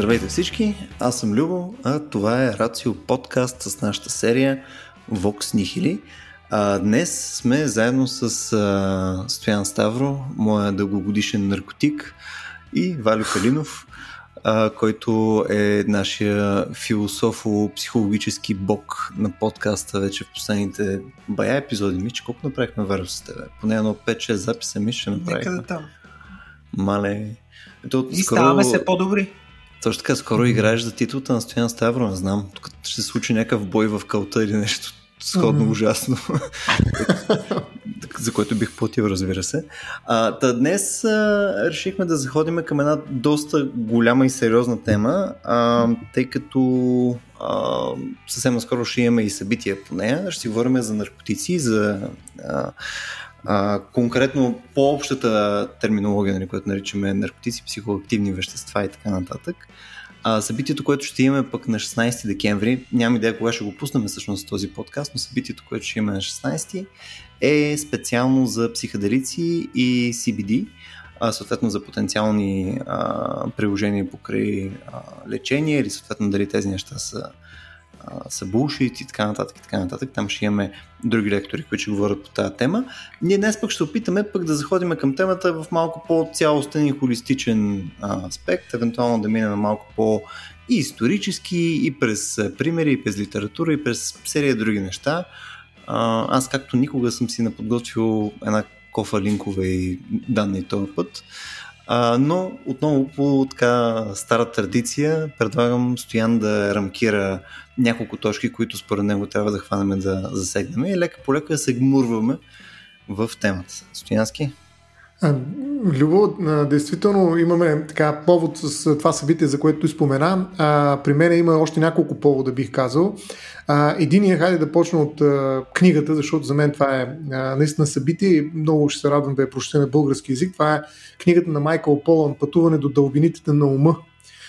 Здравейте всички, аз съм Любо, а това е Рацио подкаст с нашата серия Vox Nihili. А, днес сме заедно с а, Стоян Ставро, моя дългогодишен наркотик и Валю Калинов, а, който е нашия философо-психологически бог на подкаста вече в последните бая епизоди. Мич, колко направихме веро с тебе? Поне едно 5-6 записа ми ще направихме. Некъде там. Мале. Ето, И ставаме се по-добри. Точно така, скоро играеш за титлата на Стоян Ставро, не знам. Тук ще се случи някакъв бой в кълта или нещо сходно Мгм. ужасно. за което бих платил, разбира се. А, та днес а, решихме да заходим към една доста голяма и сериозна тема, а, тъй като а, съвсем наскоро ще имаме и събития по нея. Ще си говорим за наркотици, за а, а, конкретно по-общата терминология, нали, която наричаме наркотици, психоактивни вещества и така нататък. А, събитието, което ще имаме пък на 16 декември, нямам идея кога ще го пуснем всъщност този подкаст, но събитието, което ще имаме на 16 е специално за психоделици и CBD, а, съответно за потенциални а, приложения покрай а, лечение или съответно дали тези неща са са булшит и така нататък и така нататък. Там ще имаме други лектори, които ще говорят по тази тема. Ние днес пък ще опитаме пък да заходим към темата в малко по-цялостен и холистичен аспект, евентуално да минем малко по и исторически, и през примери, и през литература, и през серия други неща. Аз както никога съм си наподготвил една кофа линкове и данни този път. А, но отново по така стара традиция предлагам Стоян да рамкира няколко точки, които според него трябва да хванем да засегнем и лека по лека се гмурваме в темата. Стоянски? Любо, действително имаме така повод с това събитие, за което спомена. При мен има още няколко повода, бих казал. А, единият, хайде да почна от книгата, защото за мен това е наистина събитие и много ще се радвам да я прочета на български язик. Това е книгата на Майкъл Полън Пътуване до дълбините на ума.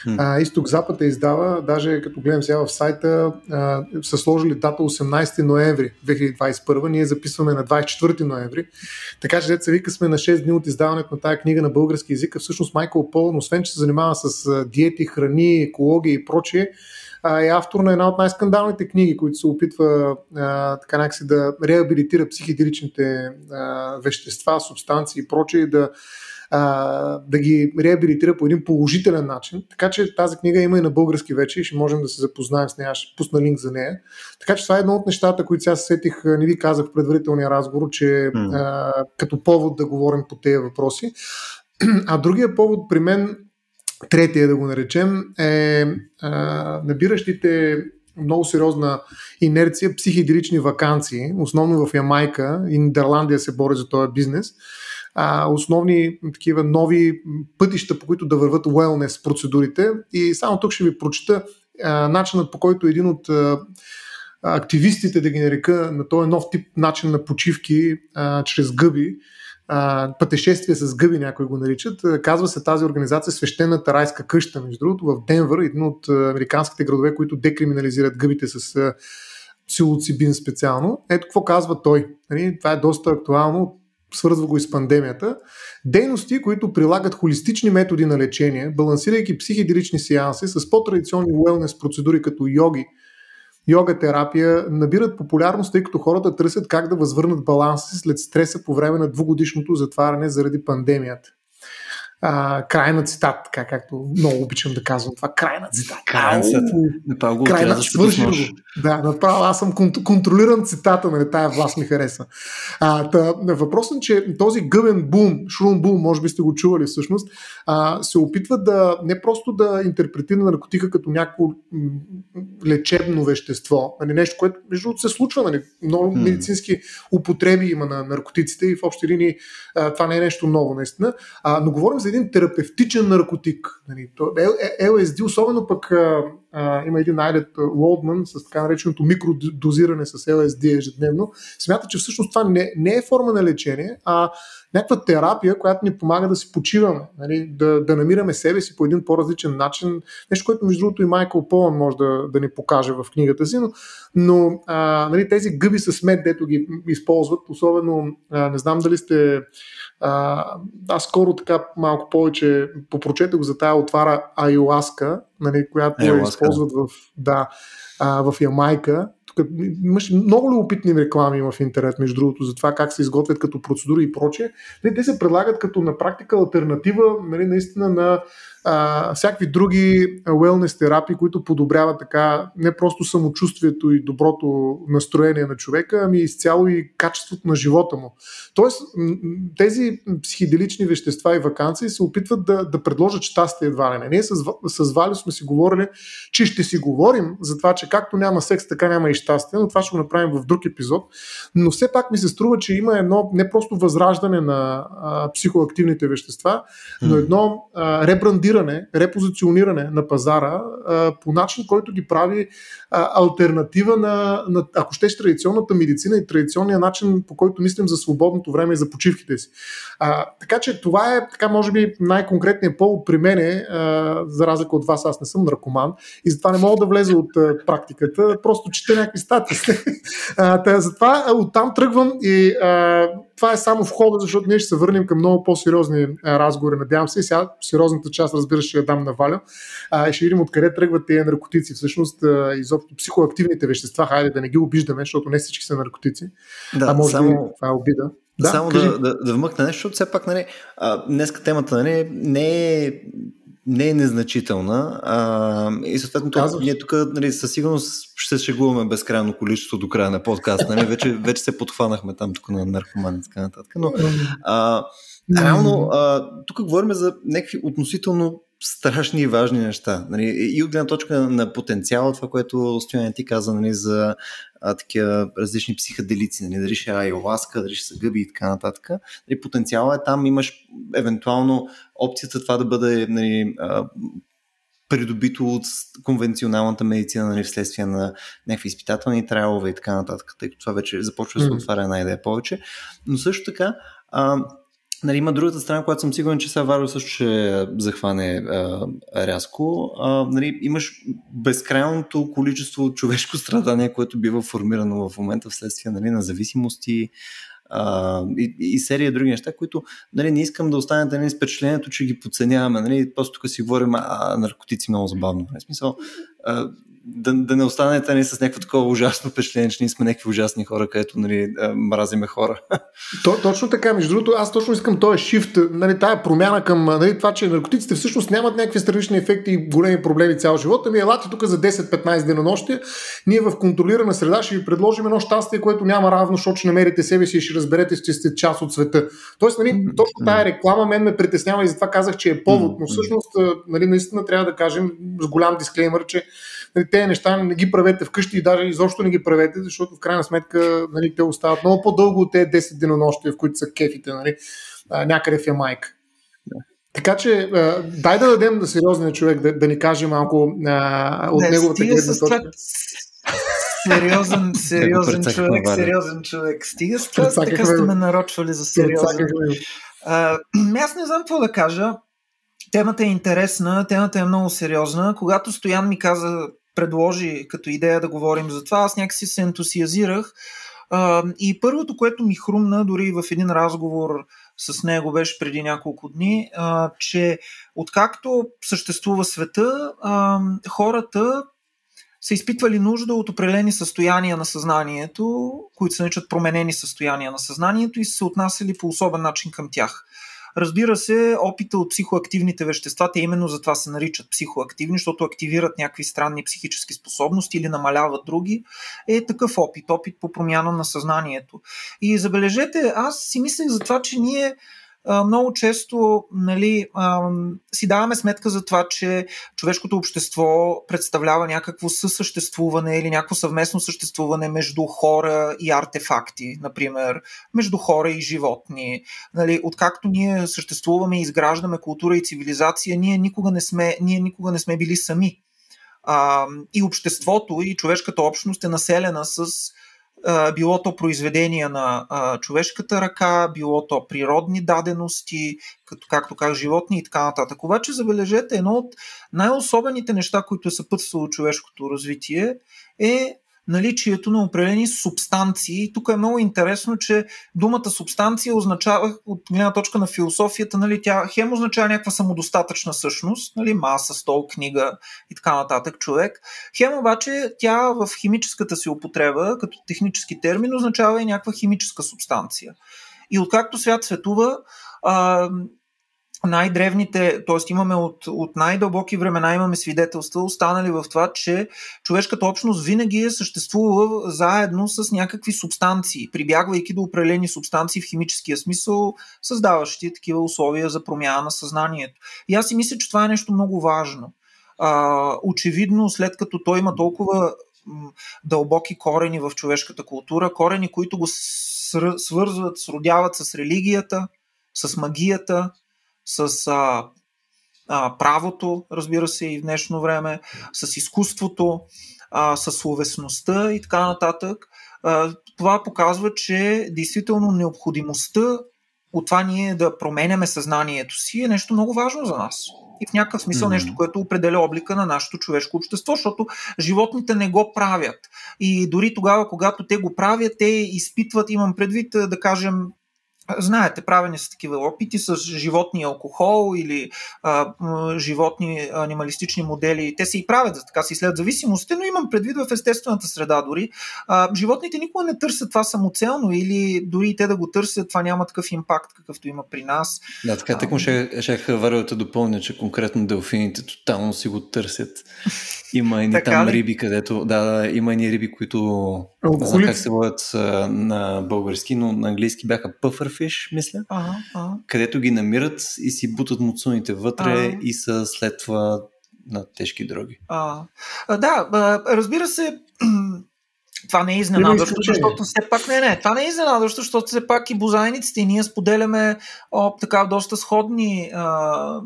А, Изток-Запад е издава, даже като гледам сега в сайта, а, са сложили дата 18 ноември 2021, ние записваме на 24 ноември, така че деца вика сме на 6 дни от издаването на тази книга на български язик, всъщност Майкъл Полън, освен че се занимава с диети, храни, екология и прочие, е автор на една от най-скандалните книги, които се опитва а, така някакси да реабилитира психиделичните а, вещества, субстанции и прочие, да а, да ги реабилитира по един положителен начин. Така че тази книга има и на български вече и ще можем да се запознаем с нея. Ще пусна линк за нея. Така че това е едно от нещата, които сега се сетих, не ви казах в предварителния разговор, че Mm. а, като повод да говорим по тези въпроси. А другия повод при мен, третия да го наречем, е а, набиращите много сериозна инерция психиделични вакансии, основно в Ямайка и Нидерландия се бори за този бизнес а, основни такива нови пътища, по които да върват wellness процедурите. И само тук ще ви прочета а, начинът по който един от а, активистите, да ги нарека, на този нов тип начин на почивки а, чрез гъби, а, пътешествие с гъби някои го наричат. Казва се тази организация Свещената райска къща, между другото, в Денвър, един от американските градове, които декриминализират гъбите с а, псилоцибин специално. Ето какво казва той. Нали, Това е доста актуално, свързва го и с пандемията. Дейности, които прилагат холистични методи на лечение, балансирайки психиделични сеанси с по-традиционни уелнес процедури като йоги, йога терапия, набират популярност, тъй като хората търсят как да възвърнат баланса си след стреса по време на двугодишното затваряне заради пандемията. А, край на цитат, така както много обичам да казвам това. Край на цитат. Край на цитат. Направо го край на свърши го. Да, направо аз съм кон- контролиран цитата, нали, тая власт ми харесва. А, та, въпросът е, че този гъбен бум, шрум бум, може би сте го чували всъщност, а, се опитва да не просто да интерпретира наркотика като някакво м, лечебно вещество, нали, нещо, което между другото се случва, нали, много М. медицински употреби има на наркотиците и в общи линии а, това не е нещо ново наистина, а, но говорим за един терапевтичен наркотик. Нали, то, L- LSD, особено пък има един Айлет Уолдман с така нареченото микродозиране с LSD ежедневно, смята, че всъщност това не, не е форма на лечение, а някаква терапия, която ни помага да си почиваме, нали, да, да намираме себе си по един по-различен начин. Нещо, което между другото и Майкъл Полън може да, да ни покаже в книгата си, но, но а, нали, тези гъби с мед, дето ги използват, особено а, не знам дали сте а, аз скоро така малко повече попрочете го за тая отвара Айоаска, нали, която я използват в, да, а, в Ямайка тук имаш много любопитни реклами в интернет, между другото, за това как се изготвят като процедури и прочее. Те се предлагат като на практика альтернатива нали, наистина на а, всякакви други wellness терапии, които подобряват така не просто самочувствието и доброто настроение на човека, ами изцяло и качеството на живота му. Тоест, тези психиделични вещества и вакансии се опитват да, да предложат щастие едва ли не. Ние с, с Вали сме си говорили, че ще си говорим за това, че както няма секс, така няма и щастие, но това ще го направим в друг епизод. Но все пак ми се струва, че има едно не просто възраждане на а, психоактивните вещества, но едно а, ребрандиране позициониране, репозициониране на пазара по начин, който ги прави а, альтернатива на, на, ако щеш, традиционната медицина и традиционния начин, по който мислим за свободното време и за почивките си. А, така че това е, така може би, най-конкретният повод при мене, а, за разлика от вас, аз не съм наркоман и затова не мога да влеза от а, практиката, просто чета някакви статии. затова оттам тръгвам и а, това е само входа, защото ние ще се върнем към много по-сериозни разговори, надявам се. И сега сериозната част, разбира се, ще я дам на Валя. А, и ще видим откъде тръгват тези наркотици. Всъщност, изобщо психоактивните вещества, хайде да не ги обиждаме, защото не всички са наркотици. Да, а може само... би това е обида. Да, Само да, да, да вмъкна нещо, защото все пак нали, а, днеска темата нали, не е не е незначителна а, и съответно Казваш. ние тук нали, със сигурност ще се шегуваме безкрайно количество до края на подкаста. Нали? Вече, вече се подхванахме там тук на наркомани и така нататък. Но а, реално а, тук говорим за някакви относително страшни и важни неща. Нали? И от гледна точка на потенциала, това, което Стоян ти каза нали, за а, такива различни психоделици, нали, дали ще е айоласка, дали ще са гъби и така нататък. Нали, потенциала е там, имаш евентуално опцията това да бъде нали, а, придобито от конвенционалната медицина нали, вследствие на някакви изпитателни трайлове и така нататък, тъй като това вече започва да се отваря една идея повече. Но също така, а, Нали, има другата страна, която съм сигурен, че сега Варо също ще захване а, рязко. А, нали, имаш безкрайното количество човешко страдание, което бива формирано в момента вследствие нали, на зависимости а, и, и серия други неща, които нали, не искам да останете нали, с впечатлението, че ги подценяваме. Нали, просто тук си говорим, а наркотици много забавно. В смисъл, а, да, да не останете нали, с някакво такова ужасно впечатление, че ние сме някакви ужасни хора, където нали, мразиме хора. То, точно така, между другото, аз точно искам този шифт, нали, тая промяна към нали, това, че наркотиците всъщност нямат някакви странични ефекти и големи проблеми цял живот. Ами елате тук за 10-15 денонощия, ние в контролирана среда ще ви предложим едно щастие, което няма равно, защото ще намерите себе си и ще разберете, че сте част от света. Тоест, нали, точно тая реклама мен ме притеснява и затова казах, че е повод, но всъщност нали, наистина трябва да кажем с голям дисклеймер, че нали, тези неща не ги правете вкъщи и даже изобщо не ги правете, защото в крайна сметка нали, те остават много по-дълго от тези 10 денонощия, в които са кефите нали, някъде в Ямайка. Така че, дай да дадем на сериозния човек да, да ни каже малко а, от не, неговата гледна точка. Сериозен, сериозен човек, сериозен човек. Стига с това, така сте ме нарочвали за сериозен. А, аз не знам какво да кажа. Темата е интересна, темата е много сериозна. Когато Стоян ми каза предложи като идея да говорим за това, аз някакси се ентусиазирах. И първото, което ми хрумна, дори в един разговор с него беше преди няколко дни, че откакто съществува света, хората са изпитвали нужда от определени състояния на съзнанието, които се наричат променени състояния на съзнанието и са се отнасяли по особен начин към тях. Разбира се, опита от психоактивните вещества, те именно за това се наричат психоактивни, защото активират някакви странни психически способности или намаляват други, е такъв опит, опит по промяна на съзнанието. И забележете, аз си мислех за това, че ние много често нали, си даваме сметка за това, че човешкото общество представлява някакво съсъществуване или някакво съвместно съществуване между хора и артефакти, например, между хора и животни. Нали, откакто ние съществуваме и изграждаме култура и цивилизация, ние никога не сме, ние никога не сме били сами и обществото и човешката общност е населена с било то произведения на човешката ръка, било то природни дадености, като, както как животни и така нататък. Обаче забележете, едно от най-особените неща, които е съпътствало човешкото развитие е наличието на определени субстанции. Тук е много интересно, че думата субстанция означава, от гледна точка на философията, нали, тя хем означава някаква самодостатъчна същност, нали, маса, стол, книга и така нататък, човек. Хем обаче тя в химическата си употреба, като технически термин, означава и някаква химическа субстанция. И откакто свят светува, най-древните, т.е. имаме от, от най-дълбоки времена имаме свидетелства, останали в това, че човешката общност винаги е съществувала заедно с някакви субстанции, прибягвайки до определени субстанции в химическия смисъл, създаващи такива условия за промяна на съзнанието. И аз си мисля, че това е нещо много важно. А, очевидно, след като той има толкова дълбоки корени в човешката култура, корени, които го свързват, сродяват с религията, с магията, с а, а, правото, разбира се, и в днешно време, с изкуството, а, с словесността и така нататък. А, това показва, че действително необходимостта от това ние да променяме съзнанието си е нещо много важно за нас. И в някакъв смисъл mm-hmm. нещо, което определя облика на нашето човешко общество, защото животните не го правят. И дори тогава, когато те го правят, те изпитват, имам предвид, да кажем, Знаете, правени са такива опити с животни алкохол или а, животни анималистични модели. Те се и правят, така се изследват зависимостите, но имам предвид в естествената среда дори. А, животните никога не търсят това самоцелно или дори и те да го търсят, това няма такъв импакт, какъвто има при нас. Да, така тъкмо ще, ще Варио да допълня, че конкретно делфините тотално си го търсят. Има и там ли? риби, където, да, да, има и риби, които не знам как се водят на български, но на английски бяха pufferfish, мисля, ага, ага. където ги намират и си бутат муцуните вътре ага. и са след това на тежки дроги. А, да, разбира се, това не е изненадващо, защото все пак не, не, това не е изненадващо, защото все пак и бозайниците и ние споделяме о, така доста сходни, а,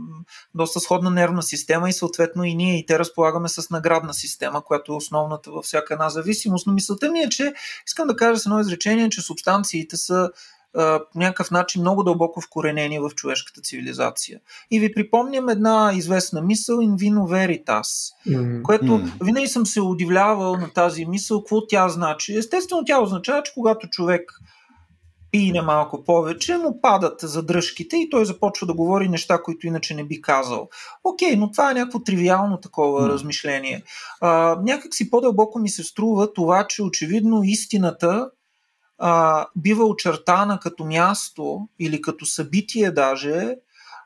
доста сходна нервна система и съответно и ние и те разполагаме с наградна система, която е основната във всяка една зависимост. Но мисълта ми е, че искам да кажа с едно изречение, че субстанциите са по някакъв начин много дълбоко вкоренени в човешката цивилизация. И ви припомням една известна мисъл in vino veritas, mm-hmm. което винаги съм се удивлявал на тази мисъл, какво тя значи. Естествено, тя означава, че когато човек пине малко повече, му падат задръжките и той започва да говори неща, които иначе не би казал. Окей, но това е някакво тривиално такова mm. размишление. А, някак си по-дълбоко ми се струва това, че очевидно истината а, бива очертана като място или като събитие даже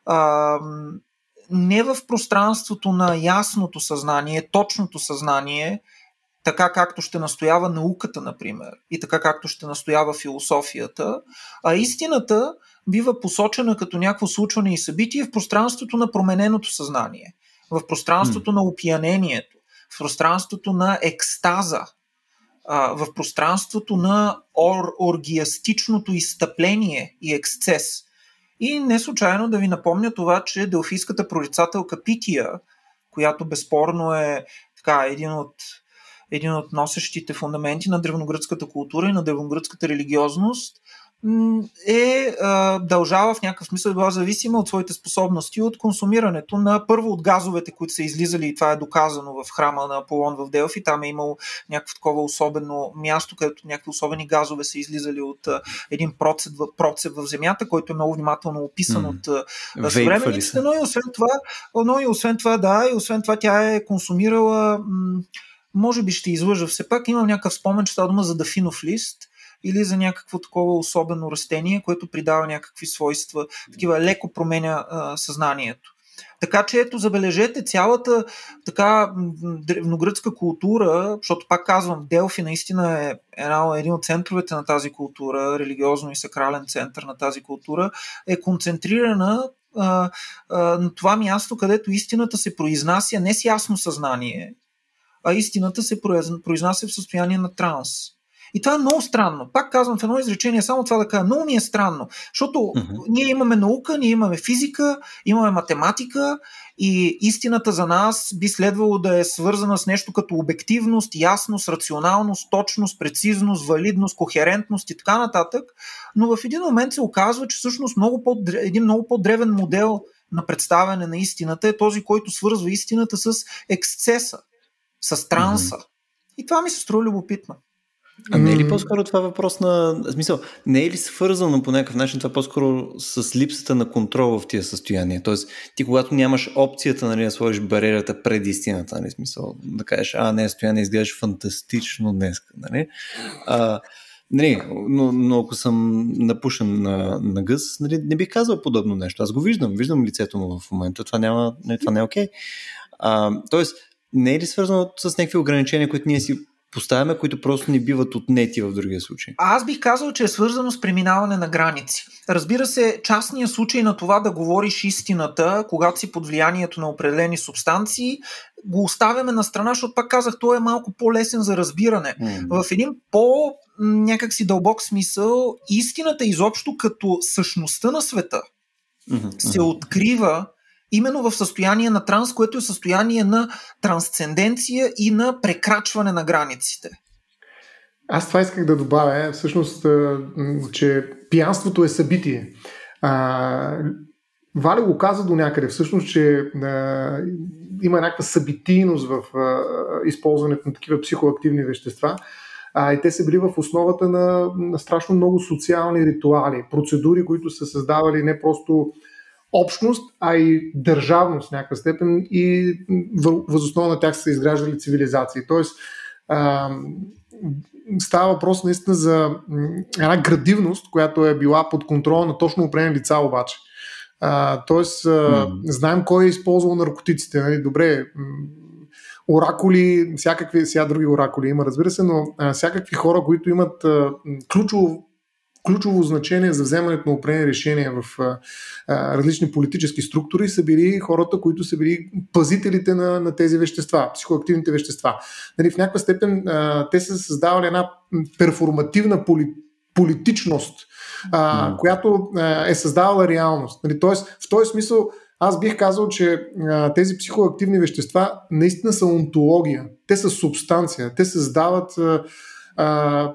а, не в пространството на ясното съзнание, точното съзнание, така както ще настоява науката, например, и така както ще настоява философията, а истината бива посочена като някакво случване и събитие в пространството на промененото съзнание, в пространството mm. на опиянението, в пространството на екстаза, в пространството на ор, оргиастичното изтъпление и ексцес. И не случайно да ви напомня това, че делфийската прорицателка Пития, която безспорно е така, един от един от носещите фундаменти на древногръцката култура и на древногръцката религиозност, е а, дължава в някакъв смисъл, била зависима от своите способности от консумирането на първо от газовете, които са излизали и това е доказано в храма на Аполон в Делфи. Там е имало някакво такова особено място, където някакви особени газове са излизали от а, един процеп процеп в земята, който е много внимателно описан mm. от а, съвременниците, но и освен това, но и освен това, да, и освен това тя е консумирала м- може би ще излъжа все пак, имам някакъв спомен, че става дума за дафинов лист, или за някакво такова особено растение, което придава някакви свойства, такива леко променя а, съзнанието. Така че ето, забележете цялата така древногръцка култура, защото пак казвам, Делфи наистина е една, един от центровете на тази култура, религиозно и сакрален център на тази култура, е концентрирана а, а, на това място, където истината се произнася не с ясно съзнание, а истината се произнася в състояние на транс. И това е много странно. Пак казвам в едно изречение, само това да кажа, много ми е странно, защото uh-huh. ние имаме наука, ние имаме физика, имаме математика и истината за нас би следвало да е свързана с нещо като обективност, ясност, рационалност, точност, прецизност, валидност, кохерентност и така нататък. Но в един момент се оказва, че всъщност много по, един много по-древен модел на представяне на истината е този, който свързва истината с ексцеса, с транса. Mm-hmm. И това ми се струва любопитно. А не е ли по-скоро това въпрос на... Смисъл, не е ли свързано по някакъв начин това по-скоро с липсата на контрол в тия състояния? Тоест, ти когато нямаш опцията нали, да сложиш бариерата пред истината, нали, смисъл, да кажеш, а, не, състояние изглеждаш фантастично днес, нали? А, Нали, но, но ако съм напушен на, на гъс, нали, не бих казал подобно нещо. Аз го виждам, виждам лицето му в момента. Това, няма, не, това не е окей. Okay. тоест, не е ли свързано с някакви ограничения, които ние си поставяме, които просто не биват отнети в другия случай? Аз бих казал, че е свързано с преминаване на граници. Разбира се, частният случай на това да говориш истината, когато си под влиянието на определени субстанции, го оставяме на страна, защото пак казах, той е малко по-лесен за разбиране. Mm. В един по някакси дълбок смисъл, истината изобщо като същността на света mm-hmm. се открива именно в състояние на транс, което е състояние на трансценденция и на прекрачване на границите. Аз това исках да добавя, всъщност, че пиянството е събитие. А, Вали го каза до някъде, всъщност, че а, има някаква събитийност в а, използването на такива психоактивни вещества. А, и те са били в основата на, на страшно много социални ритуали, процедури, които са създавали не просто общност, а и държавност в някаква степен и възоснова на тях са изграждали цивилизации. Тоест, а, става въпрос наистина за една градивност, която е била под контрол на точно определени лица обаче. А, тоест, а, mm. знаем кой е използвал наркотиците. Нали? Добре, оракули, всякакви, сега други оракули има, разбира се, но а, всякакви хора, които имат а, ключово ключово значение за вземането на определени решения в а, а, различни политически структури са били хората, които са били пазителите на, на тези вещества, психоактивните вещества. Нали, в някаква степен а, те са създавали една перформативна поли, политичност, а, mm. която а, е създавала реалност. Нали, тоест, в този смисъл аз бих казал, че а, тези психоактивни вещества наистина са онтология. Те са субстанция. Те създават а, а,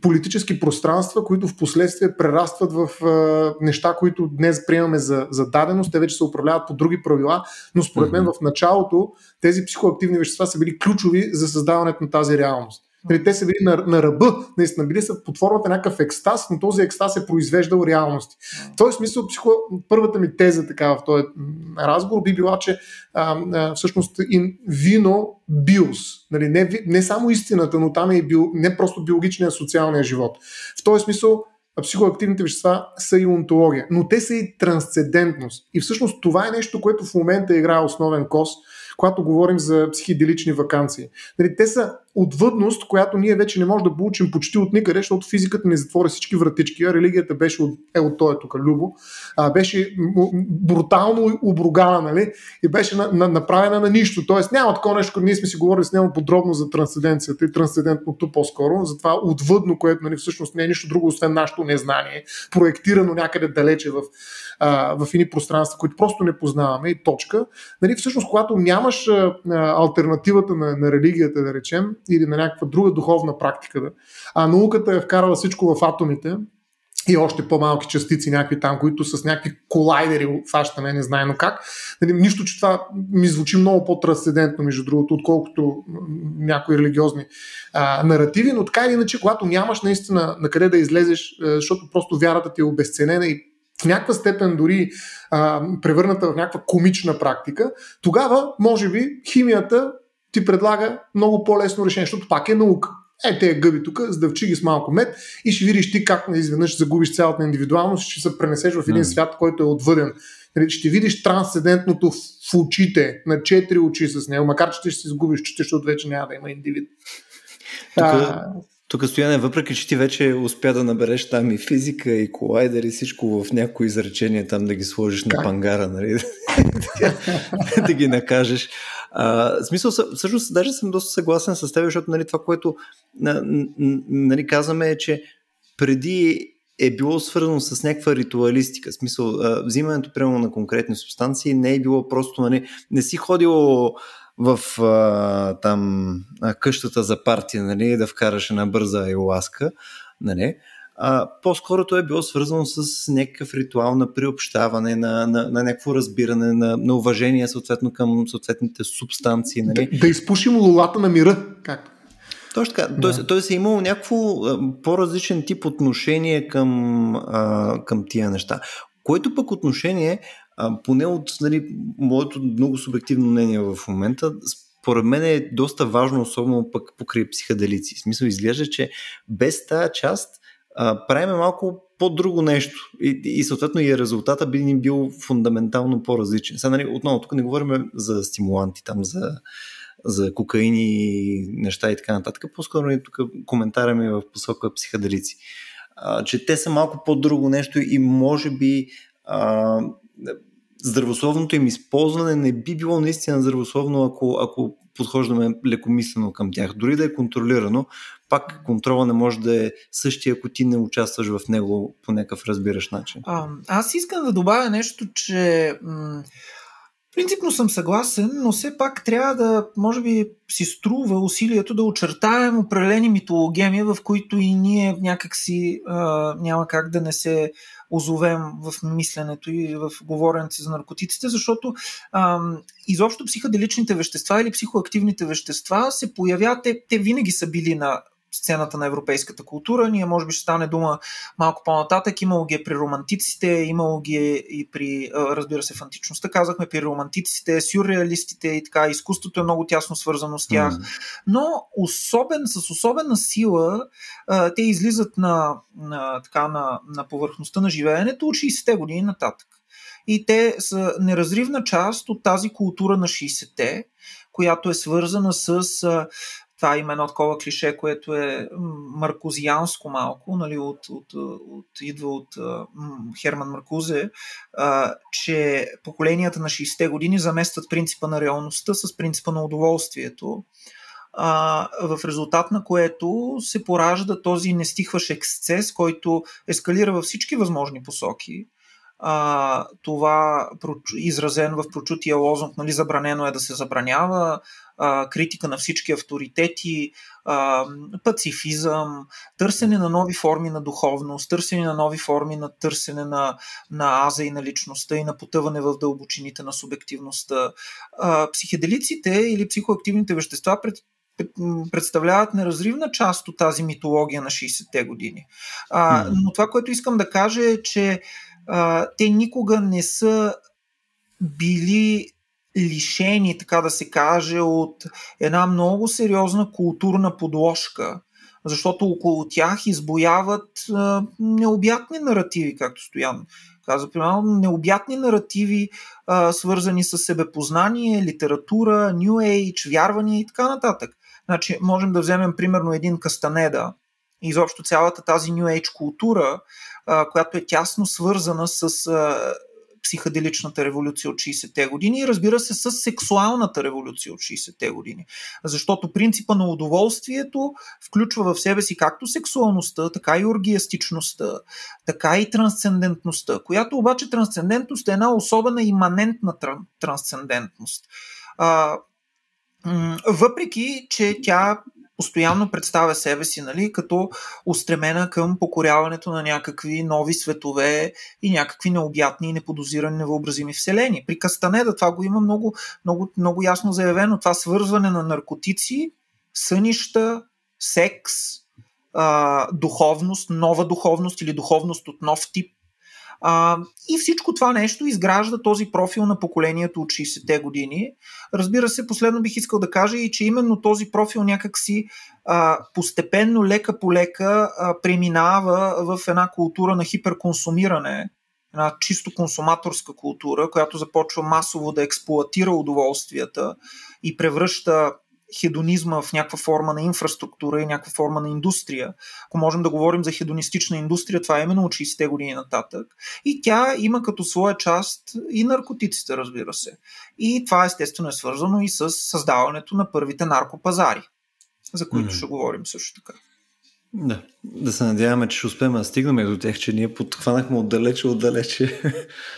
политически пространства, които в последствие прерастват в а, неща, които днес приемаме за, за даденост. Те вече се управляват по други правила, но според мен в началото тези психоактивни вещества са били ключови за създаването на тази реалност. Нали, те са били на, на ръба, наистина били са под формата на някакъв екстаз, но този екстаз е произвеждал реалности. В този смисъл, психо... първата ми теза така в този разговор би била, че а, а, всъщност вино биос. Нали, не, не само истината, но там е и био, не просто биологичния, социалния живот. В този смисъл, психоактивните вещества са и онтология, но те са и трансцендентност. И всъщност това е нещо, което в момента играе основен кос когато говорим за психиделични вакансии. Нали, те са отвъдност, която ние вече не можем да получим почти от никъде, защото физиката ни затвори всички вратички, а религията беше от, е от той тук, Любо, а, беше брутално обругана, нали, и беше на, на, направена на нищо. Тоест няма такова нещо, ние сме си говорили с него подробно за трансценденцията и трансцендентното по-скоро, за това отвъдно, което нали, всъщност не е нищо друго, освен нашето незнание, проектирано някъде далече в а, в едни пространства, които просто не познаваме и точка. Нали, всъщност, когато нямаш а, альтернативата на, на религията, да речем, или на някаква друга духовна практика, да, а науката е вкарала всичко в атомите, и още по-малки частици, някакви там, които с някакви колайдери фащаме, не знаем как. Нали, нищо, че това ми звучи много по-трансцендентно, между другото, отколкото някои религиозни а, наративи, но така или иначе, когато нямаш наистина на къде да излезеш, защото просто вярата ти е обесценена и в някаква степен дори а, превърната в някаква комична практика, тогава, може би, химията ти предлага много по-лесно решение, защото пак е наука. Е, те гъби тук, сдъвчи ги с малко мед и ще видиш ти как изведнъж загубиш цялата индивидуалност, ще се пренесеш в един mm. свят, който е отвъден. Нали, ще видиш трансцендентното в очите, на четири очи с него, макар че ще се изгубиш, че защото вече няма да има индивид. Тук, а, тук стояне, въпреки че ти вече успя да набереш там и физика, и колайдер, и всичко в някои изречения там да ги сложиш как? на пангара, нали? да ги накажеш. А, смисъл, всъщност, даже съм доста съгласен с теб, защото нали, това, което нали, казваме е, че преди е било свързано с някаква ритуалистика. В смисъл, взимането прямо на конкретни субстанции не е било просто, нали, не си ходило в а, там къщата за партия, нали, да вкараш една бърза еласка, нали, а, по-скоро то е било свързано с някакъв ритуал на приобщаване, на, на, на някакво разбиране, на, на уважение съответно към съответните субстанции. Нали? Да, да изпушим лулата на мира, как? Точно така. Да. Тоест, тоест е имало някакво по-различен тип отношение към, а, към тия неща. Което пък отношение, а, поне от нали, моето много субективно мнение в момента, според мен е доста важно, особено пък покрай психоделици. В смисъл изглежда, че без тая част а, правиме малко по-друго нещо и, и съответно и резултата би ни бил фундаментално по-различен. Сега, нали, отново, тук не говорим за стимуланти, там за, за кокаини, неща и така нататък. По-скоро нали, тук коментара ми е в посока психоделици. А, че те са малко по-друго нещо и може би а, здравословното им използване не би било наистина здравословно, ако, ако подхождаме лекомислено към тях. Дори да е контролирано, пак контрола не може да е същия, ако ти не участваш в него по някакъв разбираш начин. А, аз искам да добавя нещо, че м- принципно съм съгласен, но все пак трябва да, може би, си струва усилието да очертаем определени митологеми, в които и ние някакси а, няма как да не се озовем в мисленето и в говоренето за наркотиците, защото ам, изобщо психоделичните вещества или психоактивните вещества се появяват, те, те винаги са били на сцената на европейската култура. Ние може би ще стане дума малко по-нататък. Имало ги е при романтиците, имало ги е и при, разбира се, в античността. Казахме при романтиците, сюрреалистите и така. Изкуството е много тясно свързано с тях. Но особен, с особена сила те излизат на, на, така, на, на повърхността на живеенето от 60-те години нататък. И те са неразривна част от тази култура на 60-те, която е свързана с това има едно такова клише, което е маркузианско малко, нали, от, от, от, идва от Херман Маркузе, а, че поколенията на 60-те години заместват принципа на реалността с принципа на удоволствието, а, в резултат на което се поражда този нестихващ ексцес, който ескалира във всички възможни посоки а, това изразен в прочутия лозунг, нали, забранено е да се забранява, а, критика на всички авторитети, а, пацифизъм, търсене на нови форми на духовност, търсене на нови форми на търсене на, на аза и на личността и на потъване в дълбочините на субективността. А, психеделиците или психоактивните вещества пред, представляват неразривна част от тази митология на 60-те години. А, но това, което искам да кажа е, че а, те никога не са били лишени, така да се каже, от една много сериозна културна подложка, защото около тях избояват а, необятни наративи, както Стоян каза, примерно необятни наративи, а, свързани с себепознание, литература, New Age, вярвания и така нататък. Значи, можем да вземем примерно един Кастанеда, изобщо цялата тази New Age култура, която е тясно свързана с а, психоделичната революция от 60-те години и разбира се с сексуалната революция от 60-те години. Защото принципа на удоволствието включва в себе си както сексуалността, така и оргиастичността, така и трансцендентността, която обаче трансцендентност е една особена иманентна трансцендентност. Въпреки, че тя постоянно представя себе си нали, като устремена към покоряването на някакви нови светове и някакви необятни и неподозирани невъобразими вселени. При Кастанеда това го има много, много, много ясно заявено. Това свързване на наркотици, сънища, секс, а, духовност, нова духовност или духовност от нов тип, а, и всичко това нещо изгражда този профил на поколението от 60-те години. Разбира се, последно бих искал да кажа и, че именно този профил някакси а, постепенно, лека по лека, преминава в една култура на хиперконсумиране, една чисто консуматорска култура, която започва масово да експлуатира удоволствията и превръща хедонизма в някаква форма на инфраструктура и някаква форма на индустрия. Ако можем да говорим за хедонистична индустрия, това е именно от 60-те години нататък. И тя има като своя част и наркотиците, разбира се. И това естествено е свързано и с създаването на първите наркопазари, за които mm. ще говорим също така. Да, да се надяваме, че ще успеем да стигнем до тях, че ние подхванахме отдалече, отдалече.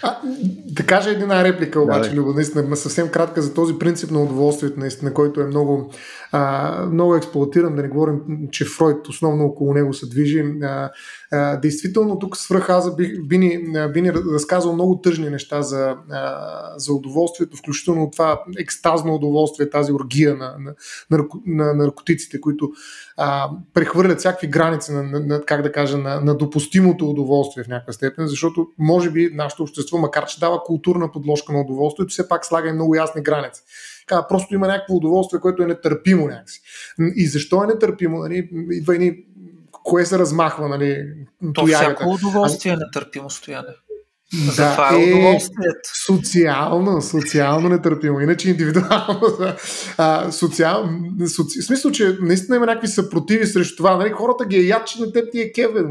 А, да кажа една реплика обаче, да, Любо, наистина, съвсем кратка за този принцип на удоволствието, наистина, който е много, а, много експлуатиран, да не говорим, че Фройд основно около него се движи. А, а, действително, тук свръх аз би, ни, би ни разказал много тъжни неща за, а, за удоволствието, включително това екстазно удоволствие, тази оргия на, на, на, на наркотиците, които а, прехвърлят всякакви граници на, на, на как да кажа, на, на допустимото удоволствие в някаква степен, защото може би нашето общество, макар че дава културна подложка на удоволствието, все пак слага и много ясни граници. Така, просто има някакво удоволствие, което е нетърпимо някакси. И защо е нетърпимо? Нали? Идва и кое се размахва, нали? То всяко удоволствие е нетърпимо стояне. За да, е, е удоволствието. Социално, социално нетърпимо, иначе индивидуално. а, социал, соци... В смисъл, че наистина има някакви съпротиви срещу това. Нали? Хората ги е яд, че на теб ти е кеве.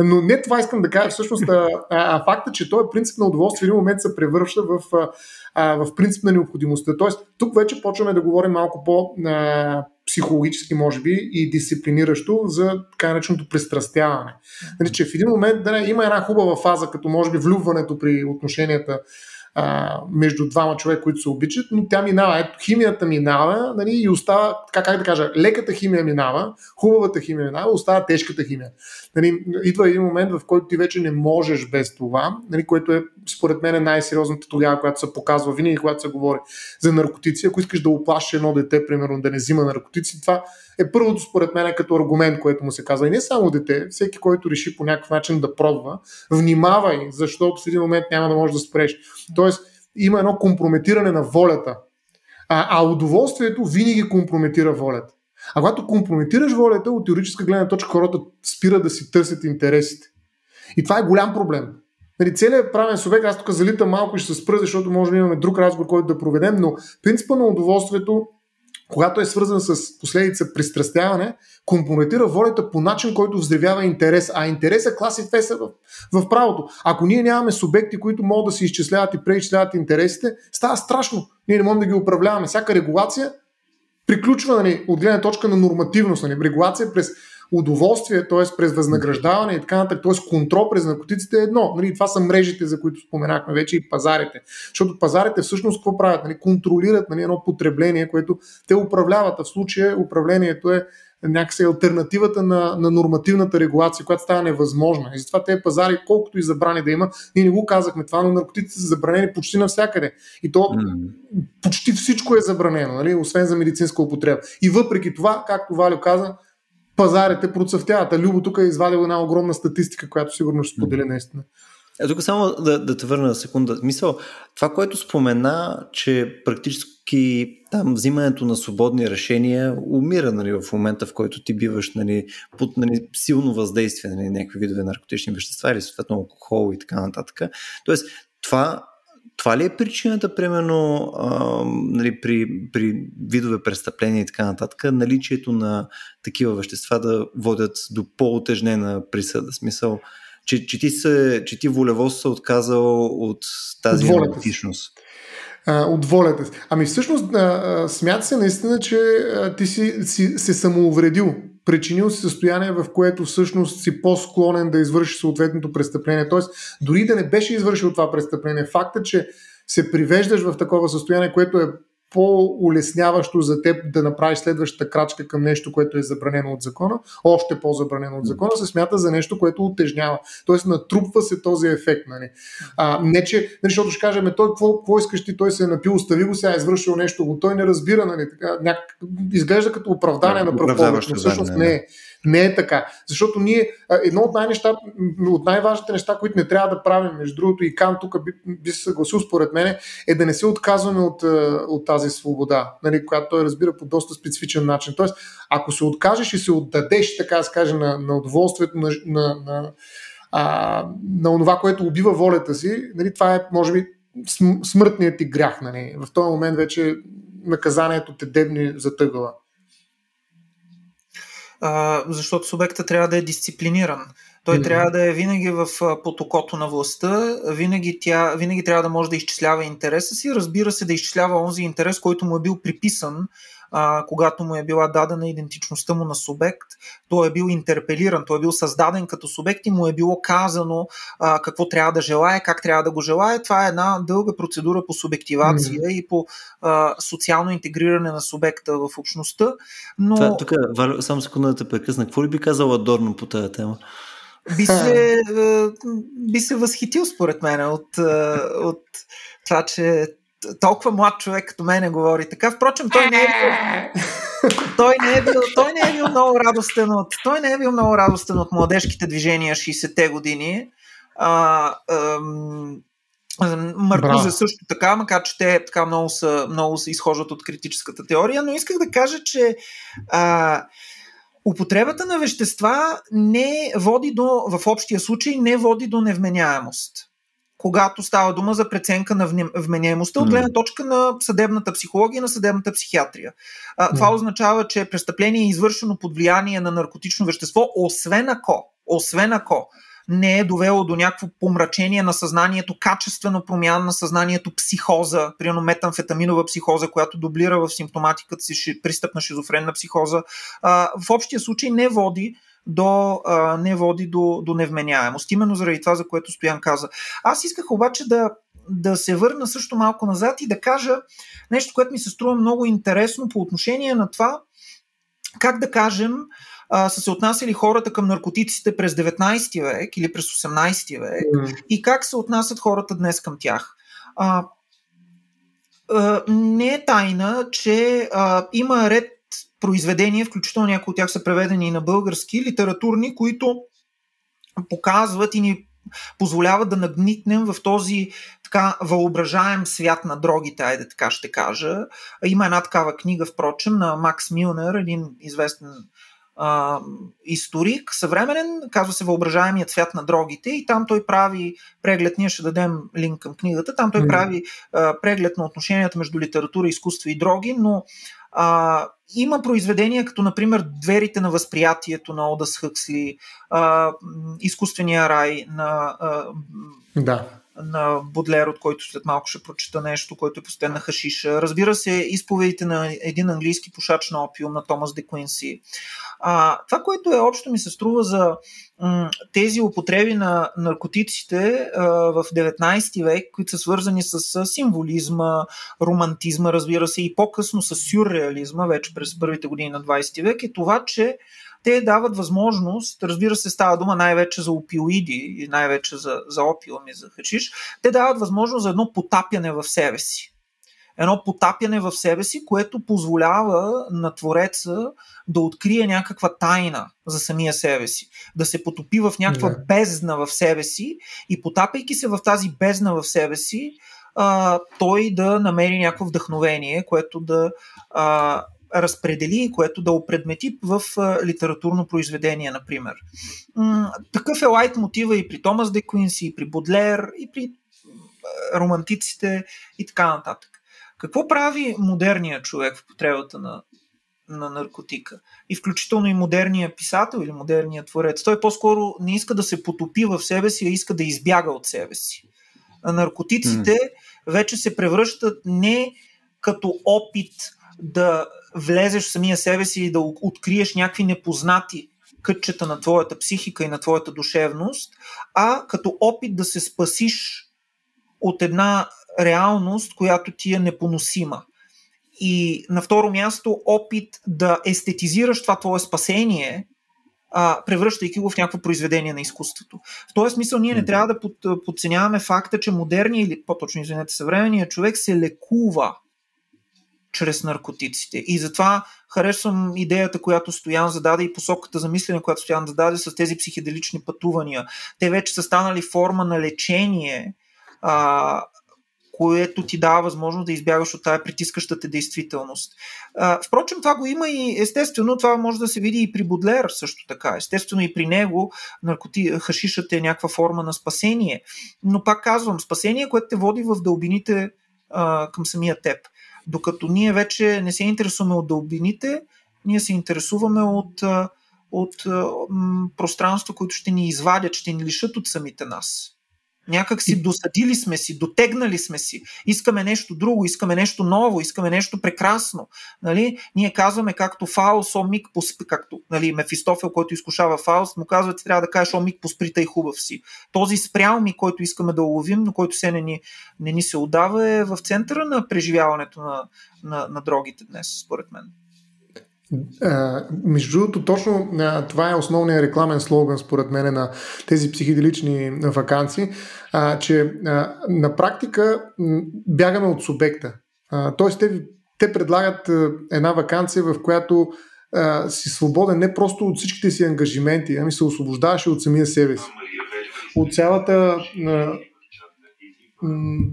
Но не това искам да кажа. Всъщност, а, а, факта, че този принцип на удоволствие в един момент се превръща в, а, в принцип на необходимостта. Тоест, тук вече почваме да говорим малко по а, психологически, може би, и дисциплиниращо за така нареченото пристрастяване. Нали, че в един момент да, има една хубава фаза, като може би влюбването при отношенията а, между двама човека, които се обичат, но тя минава. Ето, химията минава нали, и остава, така как да кажа, леката химия минава, хубавата химия минава, остава тежката химия. Нали, идва един момент, в който ти вече не можеш без това, нали, което е според мен е най-сериозната тогава, която се показва винаги, когато се говори за наркотици. Ако искаш да оплашиш едно дете, примерно, да не взима наркотици, това е първото според мен като аргумент, което му се казва. И не само дете, всеки, който реши по някакъв начин да пробва, внимавай, защото в един момент няма да можеш да спреш. Тоест, има едно компрометиране на волята. А, а удоволствието винаги компрометира волята. А когато компрометираш волята, от теоретическа гледна точка хората спират да си търсят интересите. И това е голям проблем. Нали, целият правен субект, аз тук залитам малко и ще се спра, защото може да имаме друг разговор, който да проведем, но принципа на удоволствието когато е свързан с последица пристрастяване, компрометира волята по начин, който взривява интерес. А интерес е класи феса в, в правото. Ако ние нямаме субекти, които могат да се изчисляват и преизчисляват интересите, става страшно. Ние не можем да ги управляваме. Всяка регулация приключва нали, от гледна точка на нормативност. Нали. Регулация през удоволствие, т.е. през възнаграждаване и така нататък, т.е. контрол през наркотиците е едно. Нали, това са мрежите, за които споменахме вече и пазарите. Защото пазарите всъщност какво правят? Нали, контролират нали, едно потребление, което те управляват. А в случая управлението е някакси альтернативата на, на нормативната регулация, която става невъзможна. И затова тези пазари, колкото и забрани да има, ние не го казахме това, но наркотиците са забранени почти навсякъде. И то mm. почти всичко е забранено, нали? освен за медицинска употреба. И въпреки това, както Валю каза, пазарите процъфтяват. А Любо тук е извадил една огромна статистика, която сигурно ще сподели наистина. А тук само да, да те върна на секунда. Мисъл, това, което спомена, че практически там взимането на свободни решения умира нали, в момента, в който ти биваш нали, под нали, силно въздействие на нали, някакви видове наркотични вещества или съответно алкохол и така нататък. Тоест, това това ли е причината, примерно, а, нали, при, при видове престъпления и така нататък, наличието на такива вещества да водят до по-отежнена присъда? Смисъл, че, че, ти, се, че ти волево се отказал от тази аналитичност. От волята си. Ами всъщност смята се наистина, че ти си, си се самоувредил причинил си състояние, в което всъщност си по-склонен да извърши съответното престъпление. Тоест, дори да не беше извършил това престъпление, факта, че се привеждаш в такова състояние, което е по-улесняващо за теб да направиш следващата крачка към нещо, което е забранено от закона, още по-забранено от закона, се смята за нещо, което отежнява. Тоест натрупва се този ефект. Нали. А, не, че, нали, защото ще кажем, той какво, какво искаш ти, той се е напил, остави го сега, е извършил нещо, но той не разбира, нали, така, няк... изглежда като оправдание да, на прав но всъщност не е. Не е така. Защото ние, едно от, най-неща, от най-важните неща, които не трябва да правим, между другото, и Кан тук би, би се съгласил според мен, е да не се отказваме от, от тази свобода, нали, която той разбира по доста специфичен начин. Тоест, ако се откажеш и се отдадеш, така да се каже, на, на удоволствието, на, на, на, а, на това, което убива волята си, нали, това е, може би, смъртният ти грях. Нали. В този момент вече наказанието те дебни за тъгала? А, защото субекта трябва да е дисциплиниран. Той mm-hmm. трябва да е винаги в потокото на властта, винаги, тя, винаги трябва да може да изчислява интереса си, разбира се да изчислява онзи интерес, който му е бил приписан а, когато му е била дадена идентичността му на субект, той е бил интерпелиран, той е бил създаден като субект и му е било казано а, какво трябва да желае, как трябва да го желае. Това е една дълга процедура по субективация mm-hmm. и по а, социално интегриране на субекта в общността. Но... Това, тук, само секунда да те прекъсна. Какво ли би казал Адорно по тази тема? би се, би се възхитил според мен от, от това, че толкова млад човек като мене говори така. Впрочем, той не е бил, той не е бил, той не е бил много радостен от, той не е бил много радостен от младежките движения 60-те години. А, ам, Маркузе също така, макар че те така много, са, много се изхождат от критическата теория, но исках да кажа, че а, употребата на вещества не води до, в общия случай, не води до невменяемост когато става дума за преценка на вменяемостта от гледна точка на съдебната психология и на съдебната психиатрия. А, това означава, че престъпление е извършено под влияние на наркотично вещество, освен ако, освен ако не е довело до някакво помрачение на съзнанието, качествено промяна на съзнанието, психоза, примерно метамфетаминова психоза, която дублира в симптоматиката си пристъпна шизофренна психоза, а, в общия случай не води до, а, не води до, до невменяемост. Именно заради това, за което Стоян каза. Аз исках обаче да, да се върна също малко назад и да кажа нещо, което ми се струва много интересно по отношение на това, как да кажем, а, са се отнасяли хората към наркотиците през 19 век или през 18 век mm. и как се отнасят хората днес към тях. А, а, не е тайна, че а, има ред произведения, включително някои от тях са преведени и на български, литературни, които показват и ни позволяват да нагнитнем в този така въображаем свят на дрогите, айде така ще кажа. Има една такава книга, впрочем, на Макс Милнер, един известен а, историк, съвременен, казва се Въображаемият свят на дрогите и там той прави преглед, ние ще дадем линк към книгата, там той mm. прави а, преглед на отношенията между литература, изкуство и дроги, но а, има произведения, като например Дверите на възприятието на Одас Хъксли, а, Изкуствения рай на, а, да. на Бодлер, от който след малко ще прочета нещо, който е постоянно на хашиша. Разбира се, изповедите на един английски пушач на опиум на Томас Де Куинси. А, това, което е общо ми се струва за м- тези употреби на наркотиците а, в 19 век, които са свързани с, с символизма, романтизма, разбира се, и по-късно с сюрреализма, вече през първите години на 20 век, е това, че те дават възможност, разбира се, става дума най-вече за опиоиди и най-вече за, за опиуми, за хачиш, те дават възможност за едно потапяне в себе си едно потапяне в себе си, което позволява на Твореца да открие някаква тайна за самия себе си, да се потопи в някаква yeah. бездна в себе си и потапяйки се в тази бездна в себе си, а, той да намери някакво вдъхновение, което да а, разпредели, което да опредмети в а, литературно произведение, например. М- такъв е лайт мотива и при Томас Де Куинси, и при Бодлер, и при романтиците и така нататък. Какво прави модерният човек в потребата на, на наркотика? И включително и модерният писател или модерният творец. Той по-скоро не иска да се потопи в себе си, а иска да избяга от себе си. А наркотиците mm. вече се превръщат не като опит да влезеш в самия себе си и да откриеш някакви непознати кътчета на твоята психика и на твоята душевност, а като опит да се спасиш от една реалност, която ти е непоносима. И на второ място, опит да естетизираш това твое спасение, а, превръщайки го в някакво произведение на изкуството. В този смисъл ние не трябва да под, подценяваме факта, че модерният или по-точно извинете съвременният човек се лекува чрез наркотиците. И затова харесвам идеята, която Стоян зададе и посоката за мислене, която Стоян зададе с тези психеделични пътувания. Те вече са станали форма на лечение, а, което ти дава възможност да избягаш от тази притискащата действителност. А, впрочем, това го има и естествено, това може да се види и при Бодлер също така. Естествено и при него наркоти, хашишът е някаква форма на спасение. Но пак казвам, спасение, което те води в дълбините а, към самия теб. Докато ние вече не се интересуваме от дълбините, ние се интересуваме от, от м, пространства, които ще ни извадят, ще ни лишат от самите нас. Някак си досадили сме си, дотегнали сме си. Искаме нещо друго, искаме нещо ново, искаме нещо прекрасно. Нали? Ние казваме както Фаус, о миг, поспри, както нали, Мефистофел, който изкушава Фауст, му казва, ти трябва да кажеш, о миг, поспри и хубав си. Този спрял ми, който искаме да уловим, но който се не ни, не ни се отдава, е в центъра на преживяването на, на, на дрогите днес, според мен. Между другото, точно това е основният рекламен слоган, според мен, на тези психоделични вакансии, че на практика бягаме от субекта. Тоест, те, те предлагат една вакансия, в която си свободен не просто от всичките си ангажименти, ами се освобождаваш от самия себе си. От цялата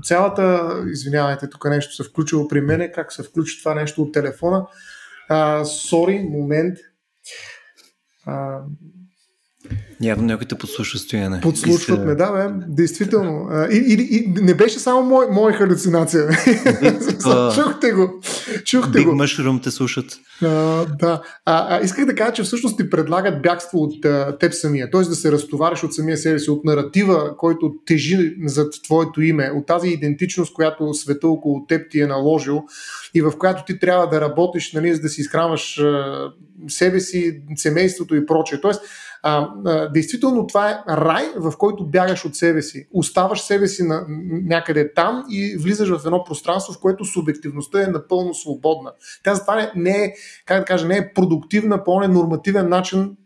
цялата, извинявайте, тук нещо се включило при мене, как се включи това нещо от телефона, Сори, момент. А, Явно някой те подслушва стояне. Подслушват ме, да, бе, действително. И, и, и не беше само мой, моя халюцинация. Чухте го. Чухте Big го. Mushroom те слушат. А, да. А, а, исках да кажа, че всъщност ти предлагат бягство от а, теб самия, т.е. да се разтовариш от самия себе си, от наратива, който тежи зад твоето име, от тази идентичност, която света около теб ти е наложил и в която ти трябва да работиш, нали, за да си изхранваш себе си, семейството и прочее. Тоест, а, действително това е рай, в който бягаш от себе си. Оставаш себе си на, някъде там и влизаш в едно пространство, в което субективността е напълно свободна. Тя затова не, е, как да кажа, не е продуктивна по нормативен начин,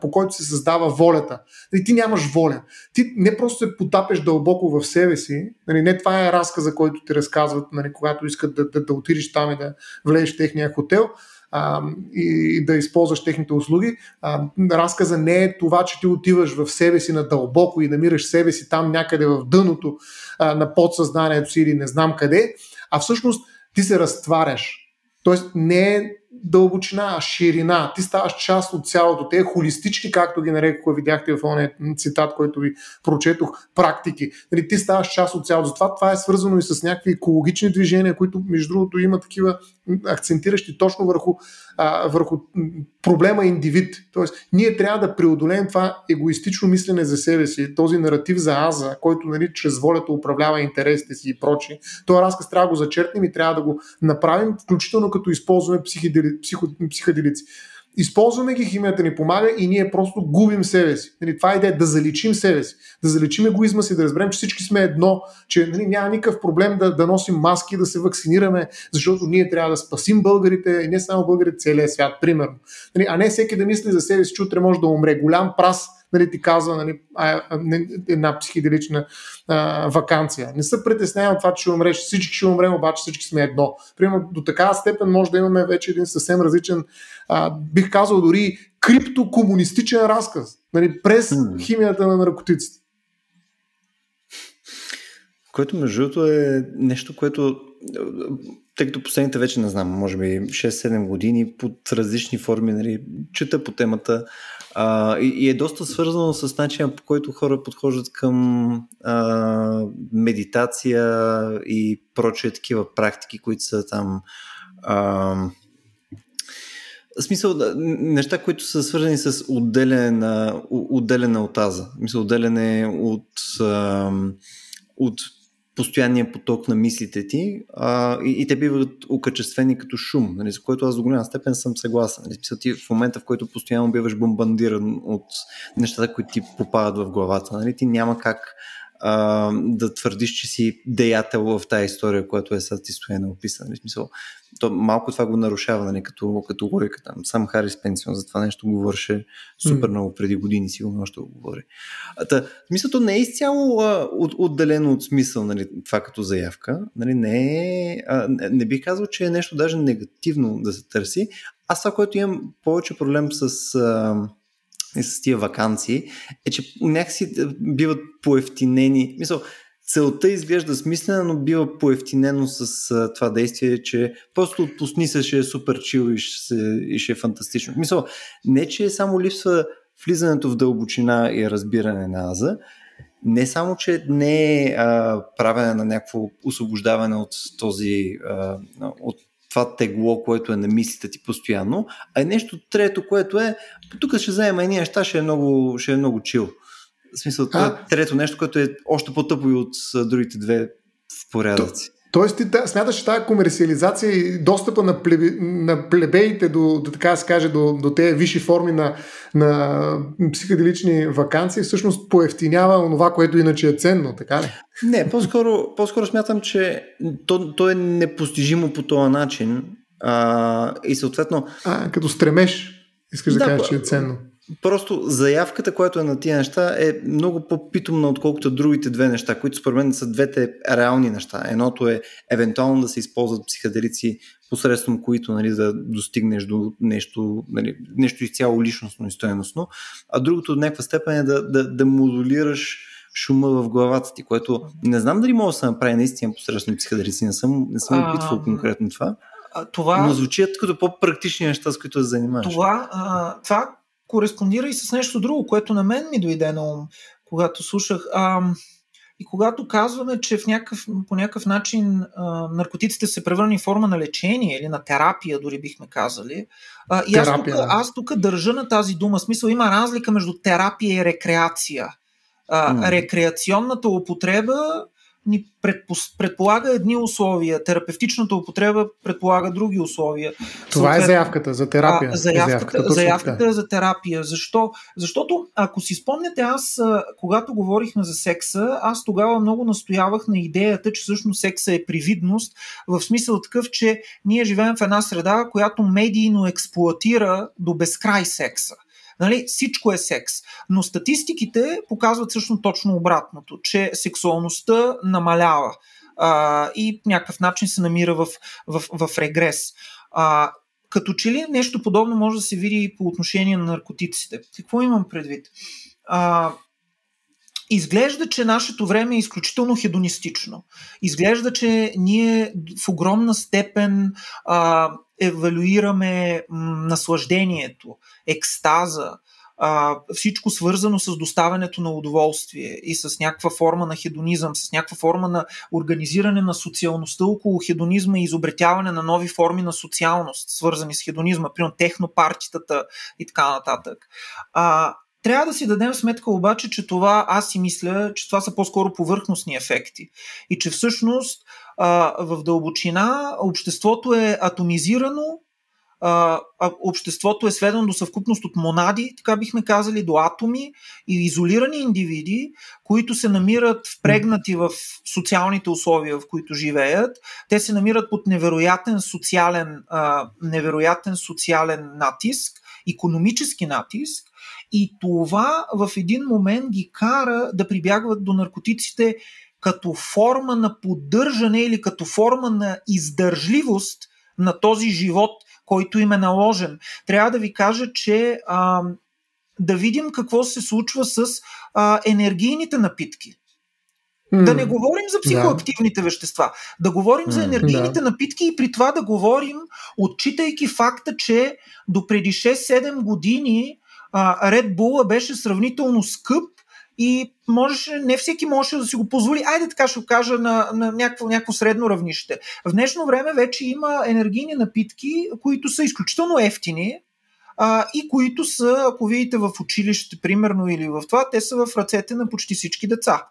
по който се създава волята. Нали, ти нямаш воля. Ти не просто се потапеш дълбоко в себе си. Нали, не това е разказа, който ти разказват, нали, когато искат да, да, да отидеш там и да влезеш в техния хотел а, и да използваш техните услуги. А, разказа не е това, че ти отиваш в себе си надълбоко и намираш себе си там някъде в дъното а, на подсъзнанието си или не знам къде, а всъщност ти се разтваряш. Тоест не е дълбочина, ширина. Ти ставаш част от цялото. Те холистични, както ги нарекоха, видяхте в ония цитат, който ви прочетох, практики. Нали, ти ставаш част от цялото. Затова това е свързано и с някакви екологични движения, които, между другото, има такива акцентиращи точно върху, а, върху проблема индивид. Тоест, ние трябва да преодолеем това егоистично мислене за себе си, този наратив за аза, който нали, чрез волята управлява интересите си и прочи. Този разказ трябва да го зачерпнем и трябва да го направим, включително като използваме психоделици. Използваме ги, химията ни помага и ние просто губим себе си. Нали, това е идея да заличим себе си, да заличим егоизма си, да разберем, че всички сме едно, че нали, няма никакъв проблем да, да носим маски, да се вакцинираме, защото ние трябва да спасим българите и не само българите, целия свят, примерно. Нали, а не всеки да мисли за себе си, че утре може да умре. Голям прас нали, ти казва нали, една психиделична а, вакансия. Не се притеснявам от това, че ще умреш. Всички ще умрем, обаче всички сме едно. Примерно до такава степен може да имаме вече един съвсем различен, а, бих казал дори криптокомунистичен разказ. Нали, през химията на наркотиците. Което между другото е нещо, което тъй като последните вече не знам, може би 6-7 години под различни форми, нали, чета по темата а, и, и е доста свързано с начина по който хора подхождат към а, медитация и прочие такива практики, които са там а, в смисъл, неща, които са свързани с отделяне, на, отделяне от аза. Мисъл, отделяне от, от постоянния поток на мислите ти а, и, и те биват окачествени като шум, нали, за което аз до голяма степен съм съгласен. Нали, ти в момента, в който постоянно биваш бомбандиран от нещата, които ти попадат в главата, нали, ти няма как а, да твърдиш, че си деятел в тази история, която е сега ти стояна описана. Нали, смисъл, то малко това го нарушава, нали, като, като логика. Там. Сам Харис Пенсион за това нещо говореше супер много преди години, сигурно още го говори. А, та, смисълто не е изцяло а, от, отделено от смисъл нали, това като заявка. Нали, не, е, а, не, не бих казал, че е нещо даже негативно да се търси. Аз това, което имам повече проблем с... А, и с тия вакансии, е, че някакси биват поевтинени. Мисъл, целта изглежда смислена, но бива поевтинено с а, това действие, че просто отпусни се, ще е супер чил и ще, се, и ще е фантастично. Мисъл, не, че само липсва влизането в дълбочина и разбиране на аза, не само, че не е а, правене на някакво освобождаване от този, а, от това тегло, което е на мислите ти постоянно, а е нещо трето, което е, тук ще вземем едни неща, ще е много, ще е много чил. В смисъл, това е трето нещо, което е още по-тъпо и от другите две в порядъци. Тоест ти смяташ, че тази комерциализация и достъпа на, плебе, на плебеите до, до, така се каже, до, до тези висши форми на, на психоделични вакансии всъщност поевтинява онова, което иначе е ценно, така ли? Не, по-скоро, по-скоро смятам, че то, то е непостижимо по този начин а, и съответно... А, като стремеш, искаш да, да кажеш, че е ценно. Просто заявката, която е на тия неща, е много по-питомна, отколкото другите две неща, които според мен са двете реални неща. Едното е евентуално да се използват психоделици, посредством които нали, да достигнеш до нещо, нали, нещо изцяло личностно и стоеностно, а другото от някаква степен е да, да, да модулираш шума в главата ти, което не знам дали може да се направи наистина посредством психоделици, не съм, не съм опитвал конкретно това. Това, но звучат като по-практични неща, с които се занимаваш. Това, а, това кореспондира и с нещо друго, което на мен ми дойде на ум, когато слушах. А, и когато казваме, че в някакъв, по някакъв начин а, наркотиците се превърнали в форма на лечение или на терапия, дори бихме казали. А, и терапия, аз тук да. държа на тази дума. Смисъл има разлика между терапия и рекреация. А, mm. Рекреационната употреба ни предполага едни условия, терапевтичната употреба предполага други условия. Това е заявката за терапия. А, заявката, е заявката, заявката е за терапия. Защо? Защото, ако си спомняте, аз, когато говорихме за секса, аз тогава много настоявах на идеята, че всъщност секса е привидност, в смисъл такъв, че ние живеем в една среда, която медийно експлуатира до безкрай секса. Нали, всичко е секс. Но статистиките показват също точно обратното, че сексуалността намалява а, и по някакъв начин се намира в, в, в регрес. А, като че ли нещо подобно може да се види и по отношение на наркотиците. Какво имам предвид? А, Изглежда, че нашето време е изключително хедонистично. Изглежда, че ние в огромна степен а, евалюираме наслаждението, екстаза, всичко свързано с доставянето на удоволствие и с някаква форма на хедонизъм, с някаква форма на организиране на социалността около хедонизма и изобретяване на нови форми на социалност, свързани с хедонизма, примерно технопартитата и така нататък. Трябва да си дадем сметка обаче, че това, аз си мисля, че това са по-скоро повърхностни ефекти. И че всъщност а, в дълбочина обществото е атомизирано, а, обществото е сведено до съвкупност от монади, така бихме казали, до атоми и изолирани индивиди, които се намират впрегнати в социалните условия, в които живеят. Те се намират под невероятен социален, а, невероятен социален натиск, економически натиск, и това в един момент ги кара да прибягват до наркотиците като форма на поддържане или като форма на издържливост на този живот, който им е наложен. Трябва да ви кажа, че а, да видим какво се случва с а, енергийните напитки. Mm. Да не говорим за психоактивните yeah. вещества, да говорим mm. за енергийните yeah. напитки и при това да говорим, отчитайки факта, че до преди 6-7 години а, Red Bull беше сравнително скъп и можеше, не всеки можеше да си го позволи. Айде така ще го кажа на, на някакво, някакво средно равнище. В днешно време вече има енергийни напитки, които са изключително ефтини, а, и които са, ако видите в училище, примерно, или в това, те са в ръцете на почти всички деца.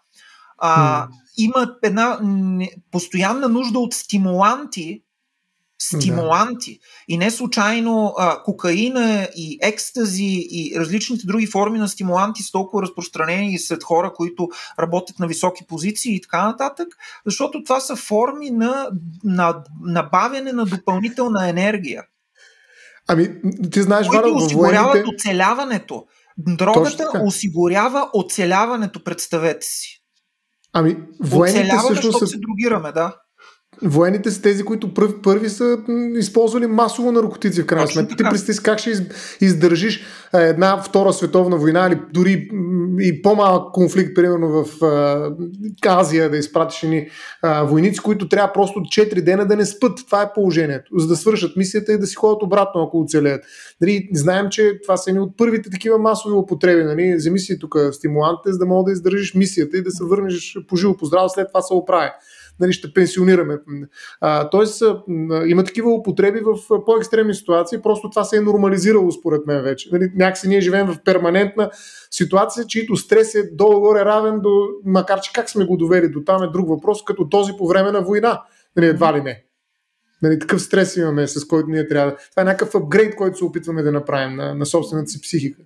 А. Има една постоянна нужда от стимуланти, стимуланти. Да. И не случайно а, кокаина и екстази и различните други форми на стимуланти са толкова разпространени сред хора, които работят на високи позиции и така нататък, защото това са форми на, на набавяне на допълнителна енергия. Ами, ти знаеш, които осигуряват военните... оцеляването. Дрогата осигурява оцеляването, представете си. Ами, военните Оцелява, също защото се другираме, да. Военните са тези, които пръв, първи са използвали масово наркотици в крайна сметка. Ти представи как ще издържиш една втора световна война или дори и по-малък конфликт, примерно в Азия, да изпратиш ни войници, които трябва просто 4 дена да не спът. Това е положението. За да свършат мисията и да си ходят обратно, ако оцелеят. Нали, знаем, че това са едни от първите такива масови употреби. Нали? Вземи си тук стимулантите, за да мога да издържиш мисията и да се върнеш по живо, по здраво, след това се оправи нали, ще пенсионираме. А, тоест, има такива употреби в по-екстремни ситуации, просто това се е нормализирало според мен вече. Нали, някакси ние живеем в перманентна ситуация, чието стрес е долу-горе равен до, макар че как сме го довели до там е друг въпрос, като този по време на война. Нали, едва ли не. Нали, такъв стрес имаме, с който ние трябва да. Това е някакъв апгрейд, който се опитваме да направим на, на собствената си психика.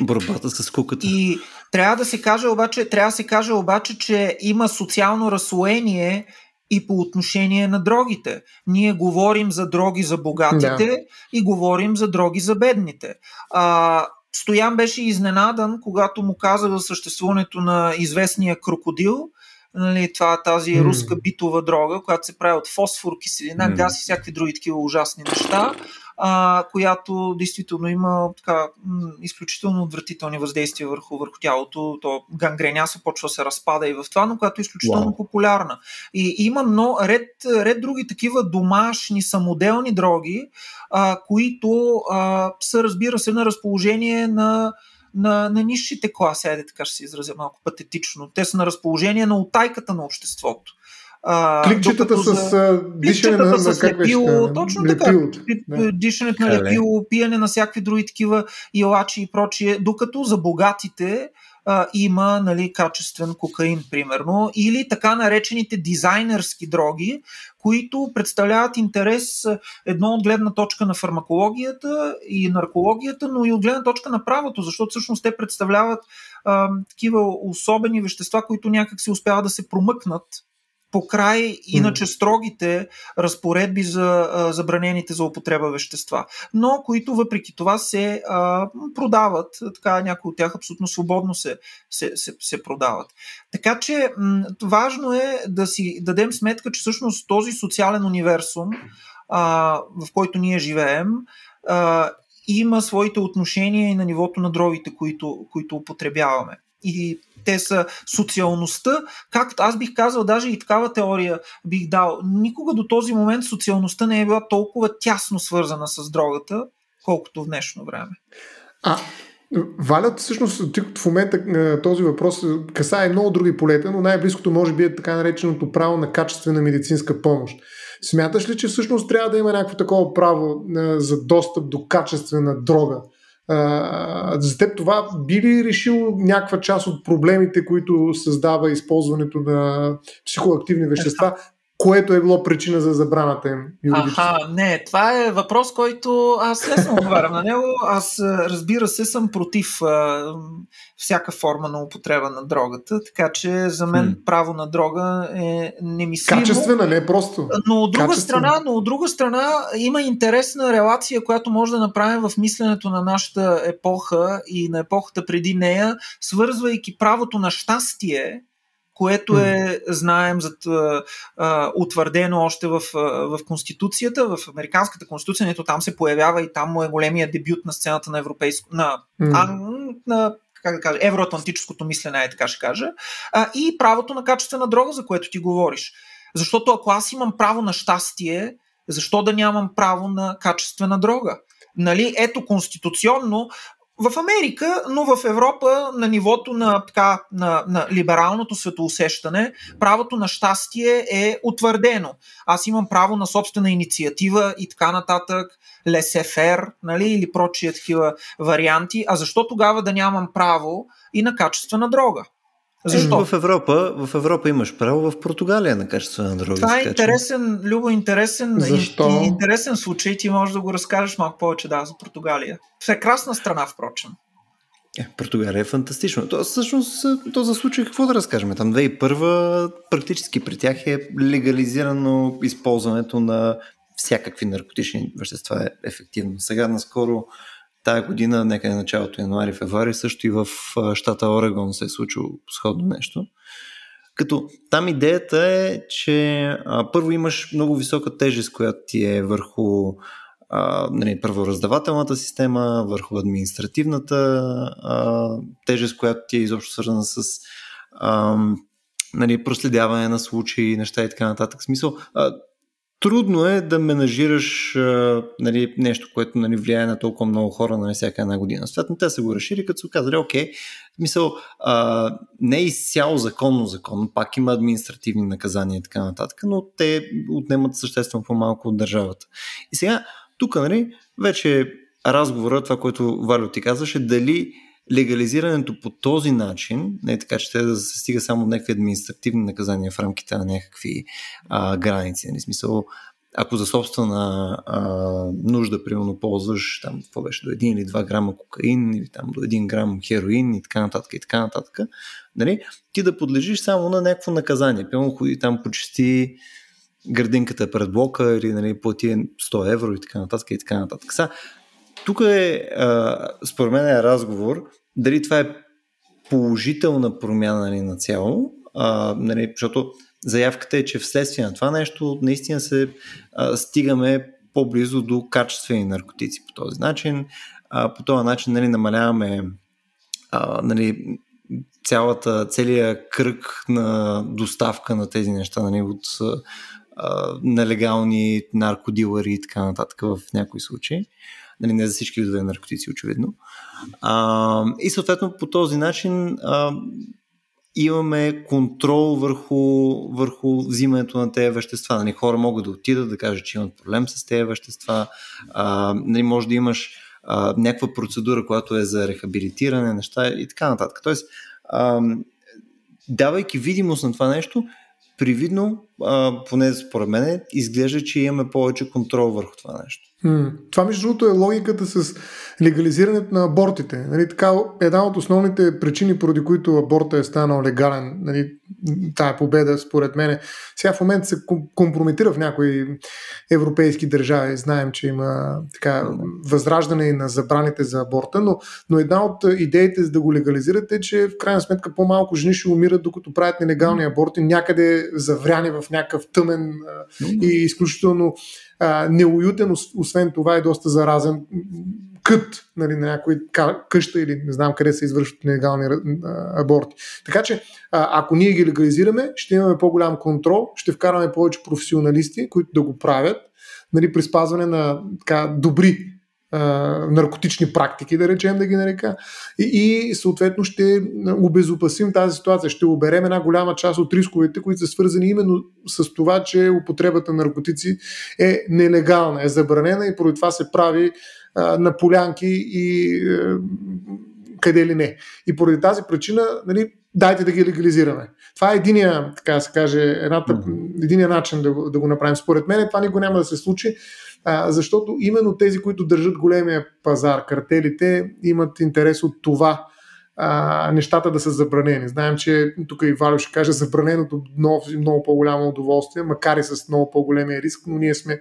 Борбата с куката. И трябва да се каже обаче, трябва да се каже обаче, че има социално разслоение и по отношение на дрогите. Ние говорим за дроги за богатите да. и говорим за дроги за бедните. А, Стоян беше изненадан, когато му каза за съществуването на известния крокодил, нали, това тази руска битова дрога, която се прави от фосфор, киселина, mm. газ и всякакви други такива ужасни неща а, която действително има така, м- изключително отвратителни въздействия върху, върху тялото. То гангреняса почва да се разпада и в това, но която е изключително wow. популярна. И има много, ред, ред други такива домашни, самоделни дроги, а, които а, са, разбира се, на разположение на на, на низшите класи, айде така ще се изразя малко патетично. Те са на разположение на отайката на обществото. Кликчетата с дишане на, с лепило, точно така. Да. Дишането на лепило, пиене на всякакви други такива илачи и прочие, докато за богатите а, има нали, качествен кокаин, примерно, или така наречените дизайнерски дроги, които представляват интерес едно от гледна точка на фармакологията и наркологията, но и от гледна точка на правото, защото всъщност те представляват а, такива особени вещества, които някак се успяват да се промъкнат по край иначе строгите разпоредби за а, забранените за употреба вещества, но които въпреки това се а, продават, така някои от тях абсолютно свободно се, се, се, се продават. Така че м- важно е да си дадем сметка, че всъщност този социален универсум, а, в който ние живеем, а, има своите отношения и на нивото на дровите, които, които употребяваме. И те са социалността, както аз бих казал, даже и такава теория бих дал. Никога до този момент социалността не е била толкова тясно свързана с дрогата, колкото в днешно време. А, Валят, всъщност, в момента е, този въпрос касае много други полета, но най-близкото може би е така нареченото право на качествена медицинска помощ. Смяташ ли, че всъщност трябва да има някакво такова право е, за достъп до качествена дрога? За теб това би ли решил някаква част от проблемите, които създава използването на психоактивни вещества, което е било причина за забраната им? Аха, не, това е въпрос, който аз лесно отговарям на него. Аз, разбира се, съм против а, всяка форма на употреба на дрогата, така че за мен hmm. право на дрога е немислимо. Качествена, не просто. Но от друга страна, но от друга страна има интересна релация, която може да направим в мисленето на нашата епоха и на епохата преди нея, свързвайки правото на щастие което е, знаем, за, а, утвърдено още в, в Конституцията, в Американската Конституция, нето там се появява и там му е големия дебют на сцената на европейско, на, mm. а, на как да кажа, евроатлантическото мислене, е така ще кажа, а, и правото на качествена дрога, за което ти говориш. Защото ако аз имам право на щастие, защо да нямам право на качествена дрога? Нали, ето, конституционно в Америка, но в Европа на нивото на, така, на, на либералното светоусещане, правото на щастие е утвърдено. Аз имам право на собствена инициатива и така нататък, лесефер, нали, или прочие такива варианти. А защо тогава да нямам право и на качествена дрога? Защо? В Европа, в Европа имаш право, в Португалия на качествена дрога. Това е интересен, Любо, интересен, Защо? интересен случай. Ти можеш да го разкажеш малко повече да, за Португалия. Това е красна страна, впрочем. Е, Португалия е фантастично. То, всъщност, то за случай какво да разкажем? Там 2001 практически при тях е легализирано използването на всякакви наркотични вещества е ефективно. Сега наскоро тая година, нека е началото януари-февруари, също и в щата Орегон се е случило сходно нещо. Като там идеята е, че а, първо имаш много висока тежест, която ти е върху а, нали, правораздавателната система, върху административната а, тежест, която ти е изобщо свързана с а, нали, проследяване на случаи, неща и така нататък. Смисъл, а, трудно е да менажираш нали, нещо, което нали, влияе на толкова много хора на нали, всяка една година. Съответно, те са го решили, като са казали, окей, мисъл, а, не е изцяло законно законно, пак има административни наказания и така нататък, но те отнемат съществено по-малко от държавата. И сега, тук, нали, вече разговора, това, което Валю ти казваше, дали легализирането по този начин, не е така, че те да се стига само до някакви административни наказания в рамките на някакви а, граници. Нали, смисъл, ако за собствена а, нужда, примерно, ползваш там, какво беше, до 1 или 2 грама кокаин или там до 1 грам хероин и така нататък и така нататък, нали, ти да подлежиш само на някакво наказание. Примерно, ходи там почти градинката пред блока или нали, плати 100 евро и така нататък и така нататък. Са, тук е, според мен е разговор, дали това е положителна промяна нали, на цяло, а, нали, защото заявката е, че вследствие на това нещо наистина се а, стигаме по-близо до качествени наркотици по този начин. А, по този начин нали, намаляваме а, нали, цялата, целият кръг на доставка на тези неща нали, от а, нелегални наркодилъри и така нататък в някои случаи. Нали, не за всички видове наркотици, очевидно. А, и съответно по този начин а, имаме контрол върху, върху взимането на тези вещества. Нали, хора могат да отидат да кажат, че имат проблем с тези вещества. А, нали, може да имаш а, някаква процедура, която е за рехабилитиране, неща и така нататък. Тоест, а, давайки видимост на това нещо, привидно, а, поне според мен, изглежда, че имаме повече контрол върху това нещо. Това, между другото, е логиката с легализирането на абортите. Нали, така, една от основните причини, поради които аборта е станал легален, нали, тая победа, според мен, сега в момента се компрометира в някои европейски държави. Знаем, че има така, възраждане на забраните за аборта, но, но една от идеите за да го легализирате е, че в крайна сметка по-малко жени ще умират, докато правят нелегални аборти някъде завряни в някакъв тъмен и изключително а, неуютен, освен това е доста заразен кът нали, на някой къща или не знам къде се извършват нелегални аборти. Така че, а, ако ние ги легализираме, ще имаме по-голям контрол, ще вкараме повече професионалисти, които да го правят, нали, при спазване на така, добри наркотични практики, да речем да ги нарека, и, и съответно ще обезопасим тази ситуация, ще оберем една голяма част от рисковете, които са свързани именно с това, че употребата на наркотици е нелегална, е забранена и поради това се прави а, на полянки и а, къде ли не. И поради тази причина, нали, дайте да ги легализираме. Това е единия, така се каже, едната, единия начин да го, да го направим. Според мен това никога няма да се случи, а, защото именно тези, които държат големия пазар, картелите, имат интерес от това а, нещата да са забранени. Знаем, че тук и Валю ще каже забраненото много, много по-голямо удоволствие, макар и с много по-големия риск, но ние сме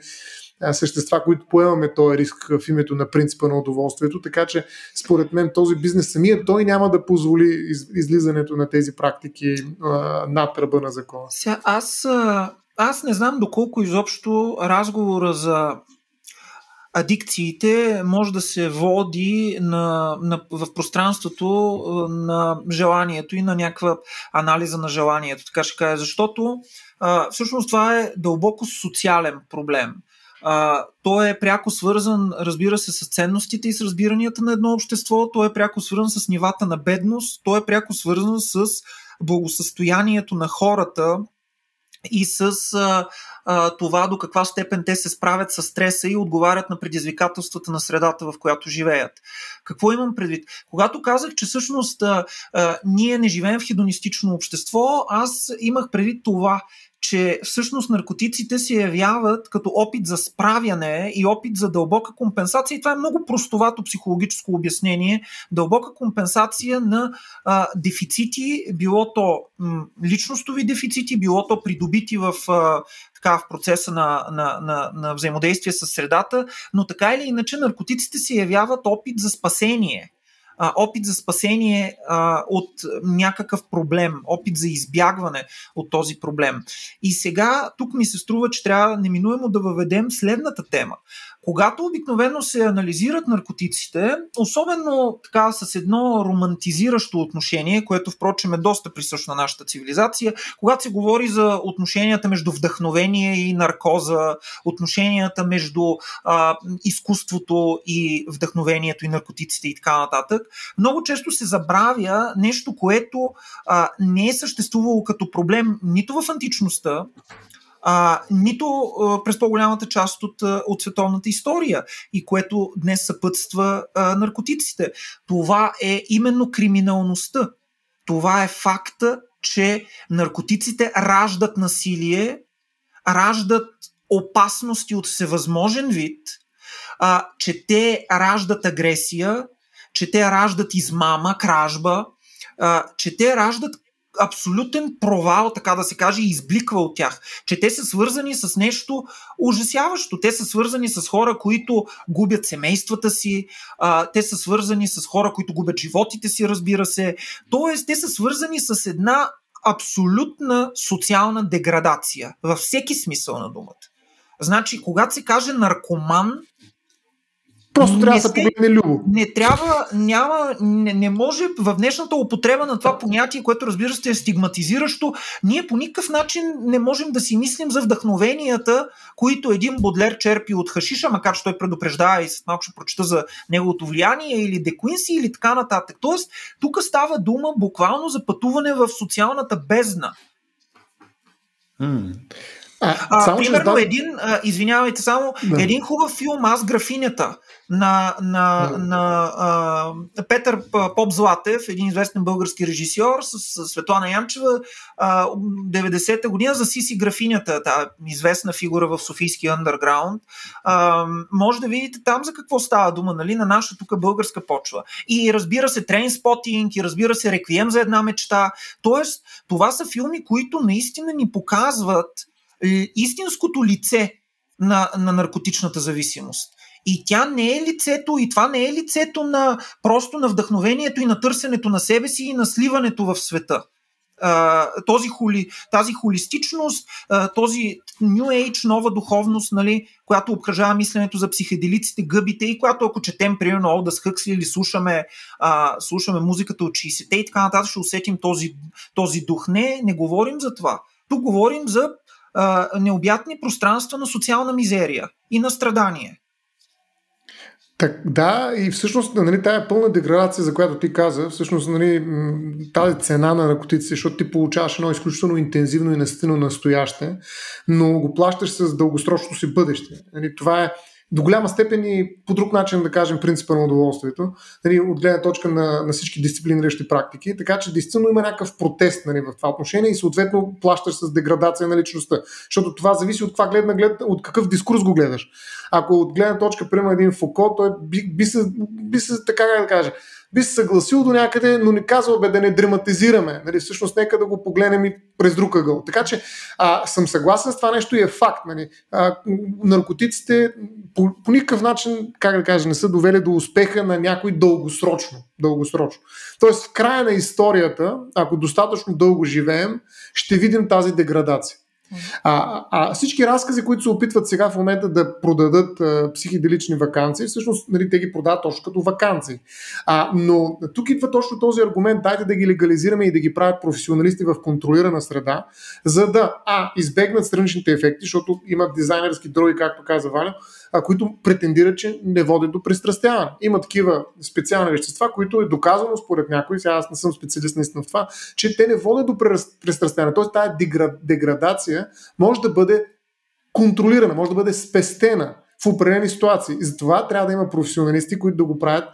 същества, които поемаме този риск в името на принципа на удоволствието, така че според мен този бизнес самия той няма да позволи из, излизането на тези практики а, над ръба на закона. Сега, аз, аз не знам доколко изобщо разговора за адикциите може да се води на, на, в пространството на желанието и на някаква анализа на желанието, така ще кажа, защото а, всъщност това е дълбоко социален проблем. А, той е пряко свързан, разбира се, с ценностите и с разбиранията на едно общество, той е пряко свързан с нивата на бедност, той е пряко свързан с благосъстоянието на хората и с а, а, това до каква степен те се справят с стреса и отговарят на предизвикателствата на средата, в която живеят. Какво имам предвид? Когато казах, че всъщност а, а, ние не живеем в хедонистично общество, аз имах предвид това, че всъщност наркотиците се явяват като опит за справяне и опит за дълбока компенсация. И това е много простовато психологическо обяснение. Дълбока компенсация на а, дефицити, било то м, личностови дефицити, било то придобити в, а, така, в процеса на, на, на, на взаимодействие с средата, но така или иначе наркотиците се явяват опит за спасение а, опит за спасение а, от някакъв проблем, опит за избягване от този проблем. И сега тук ми се струва, че трябва неминуемо да въведем следната тема. Когато обикновено се анализират наркотиците, особено така с едно романтизиращо отношение, което впрочем е доста присъщо на нашата цивилизация, когато се говори за отношенията между вдъхновение и наркоза, отношенията между а, изкуството и вдъхновението и наркотиците и така нататък, много често се забравя нещо, което а, не е съществувало като проблем нито в античността, а, нито а, през по-голямата част от, от световната история и което днес съпътства а, наркотиците. Това е именно криминалността. Това е факта, че наркотиците раждат насилие, раждат опасности от всевъзможен вид, а, че те раждат агресия, че те раждат измама, кражба, а, че те раждат абсолютен провал, така да се каже, избликва от тях. Че те са свързани с нещо ужасяващо. Те са свързани с хора, които губят семействата си, а, те са свързани с хора, които губят животите си, разбира се. Тоест, те са свързани с една абсолютна социална деградация, във всеки смисъл на думата. Значи, когато се каже наркоман, Просто трябва да се погледне любо. Не трябва, няма, не, не може в днешната употреба на това понятие, което разбира се е стигматизиращо, ние по никакъв начин не можем да си мислим за вдъхновенията, които един Бодлер черпи от Хашиша, макар че той предупреждава и след малко ще прочета за неговото влияние или Декуинси или така нататък. Тоест, тук става дума буквално за пътуване в социалната бездна. Mm. А, а, примерно да... един, а, извинявайте само, да. един хубав филм Аз графинята на, на, да. на а, Петър Поп Златев, един известен български режисьор с, с Светлана Янчева, а, 90-та година за Сиси графинята, тази известна фигура в Софийския андерграунд. А, може да видите там за какво става дума, нали, на наша тук българска почва. И разбира се, Трейнспотинг, и разбира се, Реквием за една мечта. Тоест, това са филми, които наистина ни показват истинското лице на, на наркотичната зависимост. И тя не е лицето, и това не е лицето на просто на вдъхновението и на търсенето на себе си и на сливането в света. този хули, тази холистичност, този New Age, нова духовност, нали, която обкръжава мисленето за психеделиците, гъбите и която ако четем, примерно, Олдас Хъксли или слушаме, а, слушаме музиката от 60-те и така нататък, ще усетим този, този дух. Не, не говорим за това. Тук говорим за а, необятни пространства на социална мизерия и на страдание. Так, да, и всъщност нали, тая пълна деградация, за която ти каза, всъщност нали, тази цена на наркотиците, защото ти получаваш едно изключително интензивно и настина настояще, но го плащаш с дългосрочно си бъдеще. Нали, това е до голяма степен и по друг начин, да кажем, принципа на удоволствието, нали, от гледна точка на, на всички дисциплиниращи практики, така че действително има някакъв протест нали, в това отношение и съответно плащаш с деградация на личността, защото това зависи от, това гледна, глед, от какъв дискурс го гледаш. Ако от гледна точка, примерно един Фуко, той би, би, се, би се, така да кажа, би се съгласил до някъде, но не казва бе да не драматизираме. Нали, всъщност нека да го погледнем и през друг ъгъл. Така че а, съм съгласен с това нещо и е факт. Нали. А, наркотиците по, по никакъв начин, как да кажа, не са довели до успеха на някой дългосрочно. дългосрочно. Тоест в края на историята, ако достатъчно дълго живеем, ще видим тази деградация. А, а всички разкази, които се опитват сега в момента да продадат а, психиделични вакансии, всъщност нали, те ги продават точно като вакансии. А, но тук идва точно този аргумент, дайте да ги легализираме и да ги правят професионалисти в контролирана среда, за да а, избегнат страничните ефекти, защото имат дизайнерски дроги, както каза Валя, а, които претендират, че не водят до пристрастяване. Има такива специални вещества, които е доказано според някои, сега аз не съм специалист наистина в това, че те не водят до пристрастяване. Тоест тази деградация може да бъде контролирана, може да бъде спестена в определени ситуации. И затова трябва да има професионалисти, които да го правят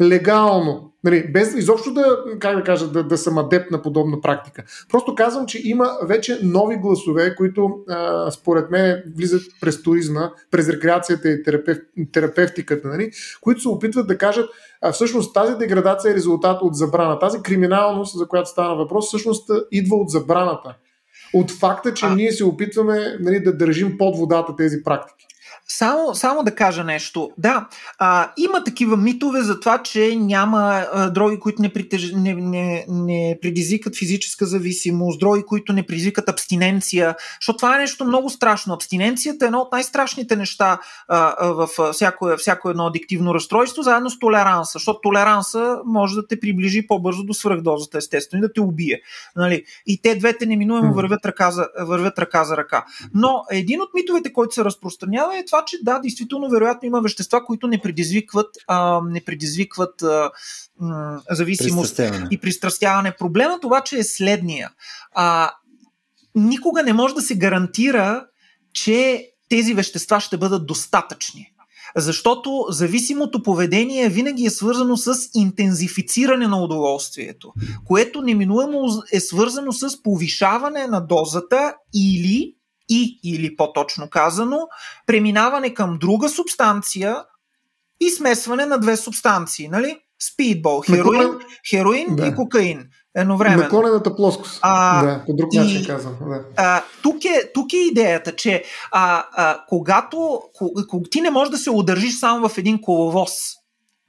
легално, нали, без изобщо да, как да кажа, да, да съм адепт на подобна практика. Просто казвам, че има вече нови гласове, които а, според мен влизат през туризма, през рекреацията и терапев, терапевтиката, нали, които се опитват да кажат, а всъщност тази деградация е резултат от забрана. Тази криминалност, за която стана въпрос, всъщност идва от забраната. От факта, че а... ние се опитваме нали, да държим под водата тези практики. Само, само да кажа нещо. Да, а, има такива митове за това, че няма а, дроги, които не, притеж... не, не, не предизвикат физическа зависимост, дроги, които не предизвикат абстиненция, защото това е нещо много страшно. Абстиненцията е едно от най-страшните неща а, а, в всяко, всяко едно адиктивно разстройство, заедно с толеранса, защото толеранса може да те приближи по-бързо до свръхдозата, естествено, и да те убие. Нали? И те двете неминуемо вървят ръка, за, вървят ръка за ръка. Но един от митовете, който се разпространява е това, че да, действително, вероятно има вещества, които не предизвикват, а, не предизвикват а, м, зависимост и пристрастяване. Проблемът обаче е следния. А, никога не може да се гарантира, че тези вещества ще бъдат достатъчни. Защото зависимото поведение винаги е свързано с интензифициране на удоволствието, което неминуемо е свързано с повишаване на дозата или и или по-точно казано, преминаване към друга субстанция и смесване на две субстанции, нали? Спидбол, хероин, Наклонен... хероин да. и кокаин. Едновременно. Наклонената плоскост. А, да, по друг начин казвам. Да. А, тук, е, тук е идеята, че а, а, когато, когато ти не можеш да се удържиш само в един коловоз,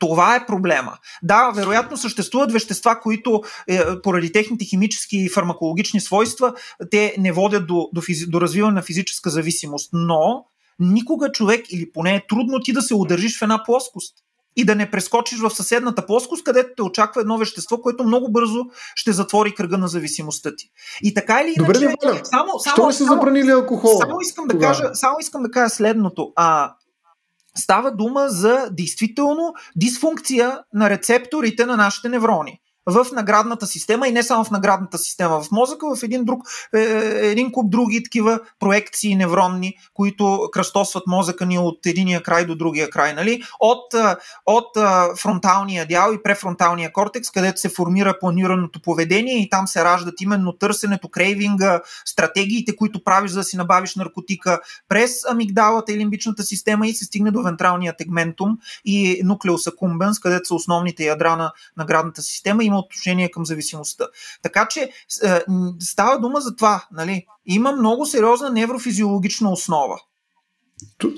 това е проблема. Да, вероятно съществуват вещества, които е, поради техните химически и фармакологични свойства, те не водят до, до, физи, до развиване на физическа зависимост, но никога човек, или поне е трудно ти да се удържиш в една плоскост и да не прескочиш в съседната плоскост, където те очаква едно вещество, което много бързо ще затвори кръга на зависимостта ти. И така или иначе... Добре, само, само, не са забранили алкохол? Само искам, да кажа, само искам да кажа следното. А, Става дума за действително дисфункция на рецепторите на нашите неврони в наградната система и не само в наградната система, в мозъка, в един, друг, е, е, един куп други такива проекции невронни, които кръстосват мозъка ни от единия край до другия край. Нали? От, е, от фронталния дял и префронталния кортекс, където се формира планираното поведение и там се раждат именно търсенето, крейвинга, стратегиите, които правиш за да си набавиш наркотика през амигдалата и лимбичната система и се стигне до вентралния тегментум и нуклеуса кумбенс, където са основните ядра на наградната система. Има отношение към зависимостта. Така че е, става дума за това. Нали? Има много сериозна неврофизиологична основа.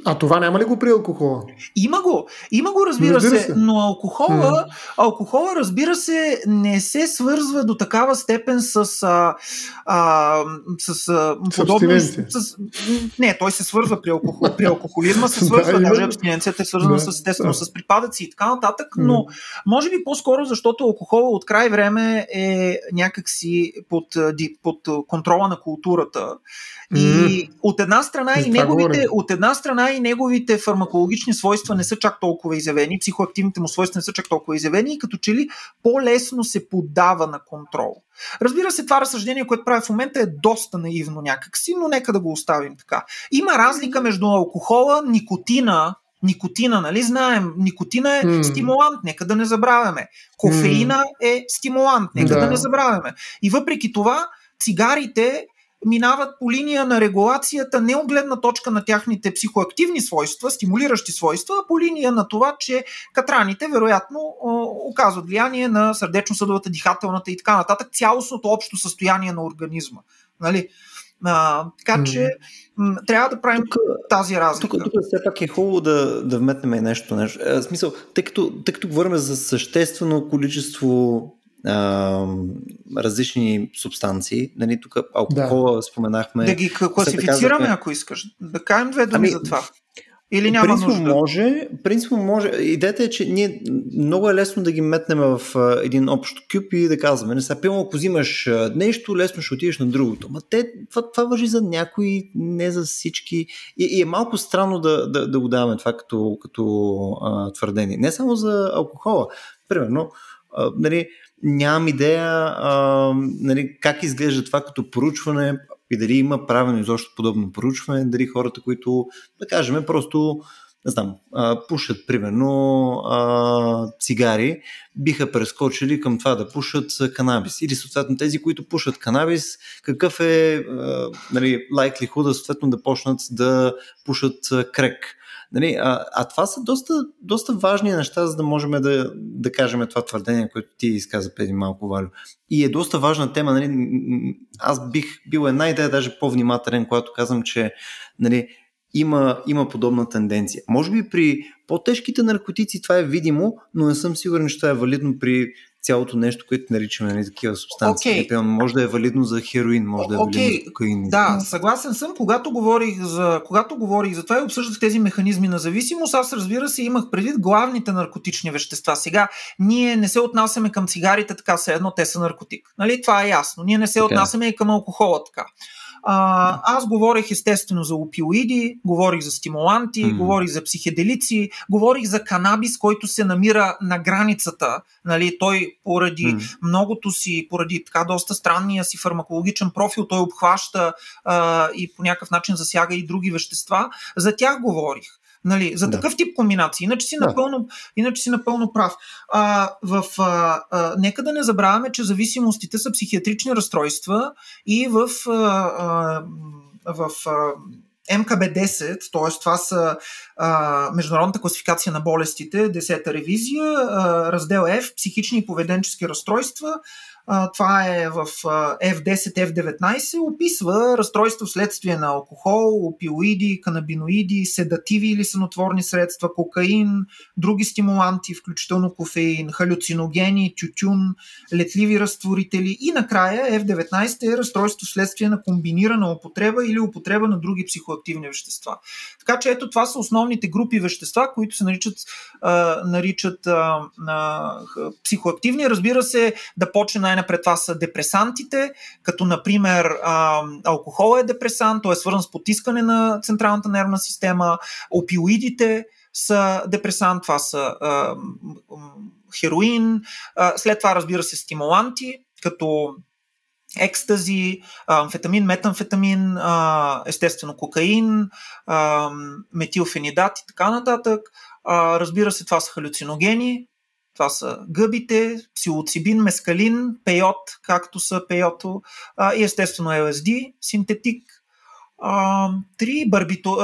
А това няма ли го при алкохола? Има го. Има го, разбира, разбира се, се, но алкохола, алкохола, разбира се, не се свързва до такава степен с, а, а, с, а, подобно. С, не, той се свързва при, алкохол, при алкохолизма, се свързва, да, даже абстиненцията е свързана да, с, естествено, да. с припадъци и така нататък, но може би по-скоро, защото алкохола от край време е някакси под, под контрола на културата и от една страна и неговите, от една страна и неговите фармакологични свойства не са чак толкова изявени, психоактивните му свойства не са чак толкова изявени и като че ли по-лесно се подава на контрол. Разбира се, това разсъждение, което правя в момента е доста наивно някакси, но нека да го оставим така. Има разлика между алкохола, никотина, Никотина, нали знаем? Никотина е mm. стимулант, нека да не забравяме. Кофеина mm. е стимулант, нека да. да не забравяме. И въпреки това, цигарите минават по линия на регулацията не от гледна точка на тяхните психоактивни свойства, стимулиращи свойства, а по линия на това, че катраните вероятно оказват влияние на сърдечно-съдовата, дихателната и така нататък, цялостното общо състояние на организма. Нали? А, така че м- трябва да правим тук, тази разлика. Тук, тук все пак е хубаво да, да вметнем нещо. нещо. В смисъл, тъй като, тъй като говорим за съществено количество а, различни субстанции. Нали, тук алкохола да. споменахме. Да ги класифицираме, ако искаш. Да кажем две думи ами, за това. Или няма принцип нужда? Може, принцип може. Идеята е, че ние много е лесно да ги метнем в един общ кюб и да казваме, не са, пилно, ако взимаш нещо, лесно ще отидеш на другото. Ма те, това, това въжи за някои, не за всички. И, и е малко странно да, да, да го даваме това като, като а, твърдение. Не само за алкохола. Примерно, а, нали, нямам идея а, нали, как изглежда това като поручване и дали има правилно изобщо подобно поручване, дали хората, които, да кажем, просто не знам, пушат примерно цигари, биха прескочили към това да пушат канабис. Или съответно тези, които пушат канабис, какъв е нали, likelihood съответно да почнат да пушат крек. Нали, а, а това са доста, доста важни неща, за да можем да, да кажем това твърдение, което ти изказа преди малко, Валю. И е доста важна тема. Нали, аз бих бил една идея даже по-внимателен, когато казвам, че нали, има, има подобна тенденция. Може би при по-тежките наркотици това е видимо, но не съм сигурен, че това е валидно при цялото нещо, което наричаме нали, такива субстанции. Okay. може да е валидно за хероин, може да е okay. валидно за кокаин. Да, съгласен съм. Когато говорих за, когато говорих за това и обсъждах тези механизми на зависимост, аз разбира се имах предвид главните наркотични вещества. Сега ние не се отнасяме към цигарите така, все едно те са наркотик. Нали? Това е ясно. Ние не се така. отнасяме и към алкохола така. А, аз говорих естествено за опиоиди, говорих за стимуланти, mm. говорих за психеделици, говорих за канабис, който се намира на границата. Нали, той поради mm. многото си, поради така доста странния си фармакологичен профил, той обхваща а, и по някакъв начин засяга и други вещества. За тях говорих. Нали, за такъв да. тип комбинации. Иначе си, да. напълно, иначе си напълно прав. А, в, а, а, нека да не забравяме, че зависимостите са психиатрични разстройства и в, а, а, в а, МКБ-10, т.е. това са а, Международната класификация на болестите, 10-та ревизия, а, раздел F, психични и поведенчески разстройства, това е в F10, F19, описва разстройство вследствие на алкохол, опиоиди, канабиноиди, седативи или санотворни средства, кокаин, други стимуланти, включително кофеин, халюциногени, тютюн, летливи разтворители и накрая F19 е разстройство вследствие на комбинирана употреба или употреба на други психоактивни вещества. Така че ето това са основните групи вещества, които се наричат, наричат а, а, психоактивни. Разбира се, да почне най-напред това са депресантите, като например а, алкохол е депресант, той е свързан с потискане на централната нервна система, опиоидите са депресант, това са а, хероин, а, след това разбира се стимуланти, като екстази, амфетамин, метамфетамин, естествено кокаин, метилфенидат и така нататък. Разбира се, това са халюциногени, това са гъбите, псилоцибин, мескалин, пейот, както са пейото и естествено ЛСД, синтетик. Три барбито,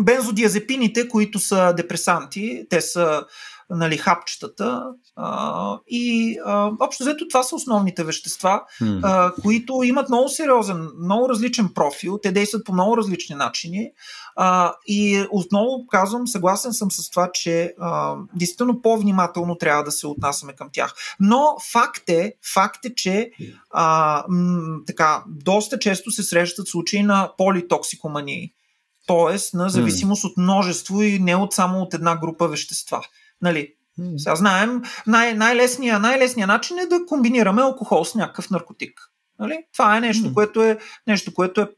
бензодиазепините, които са депресанти, те са нали, хапчетата. А, и а, общо взето това са основните вещества, hmm. а, които имат много сериозен, много различен профил. Те действат по много различни начини. А, и отново казвам, съгласен съм с това, че а, действително по-внимателно трябва да се отнасяме към тях. Но факт е, факт е че а, м, така, доста често се срещат случаи на политоксикомании т.е. на зависимост mm. от множество и не от само от една група вещества. Нали? Сега знаем, най- най-лесният, най-лесния начин е да комбинираме алкохол с някакъв наркотик. Нали? Това е нещо, което е, нещо, което е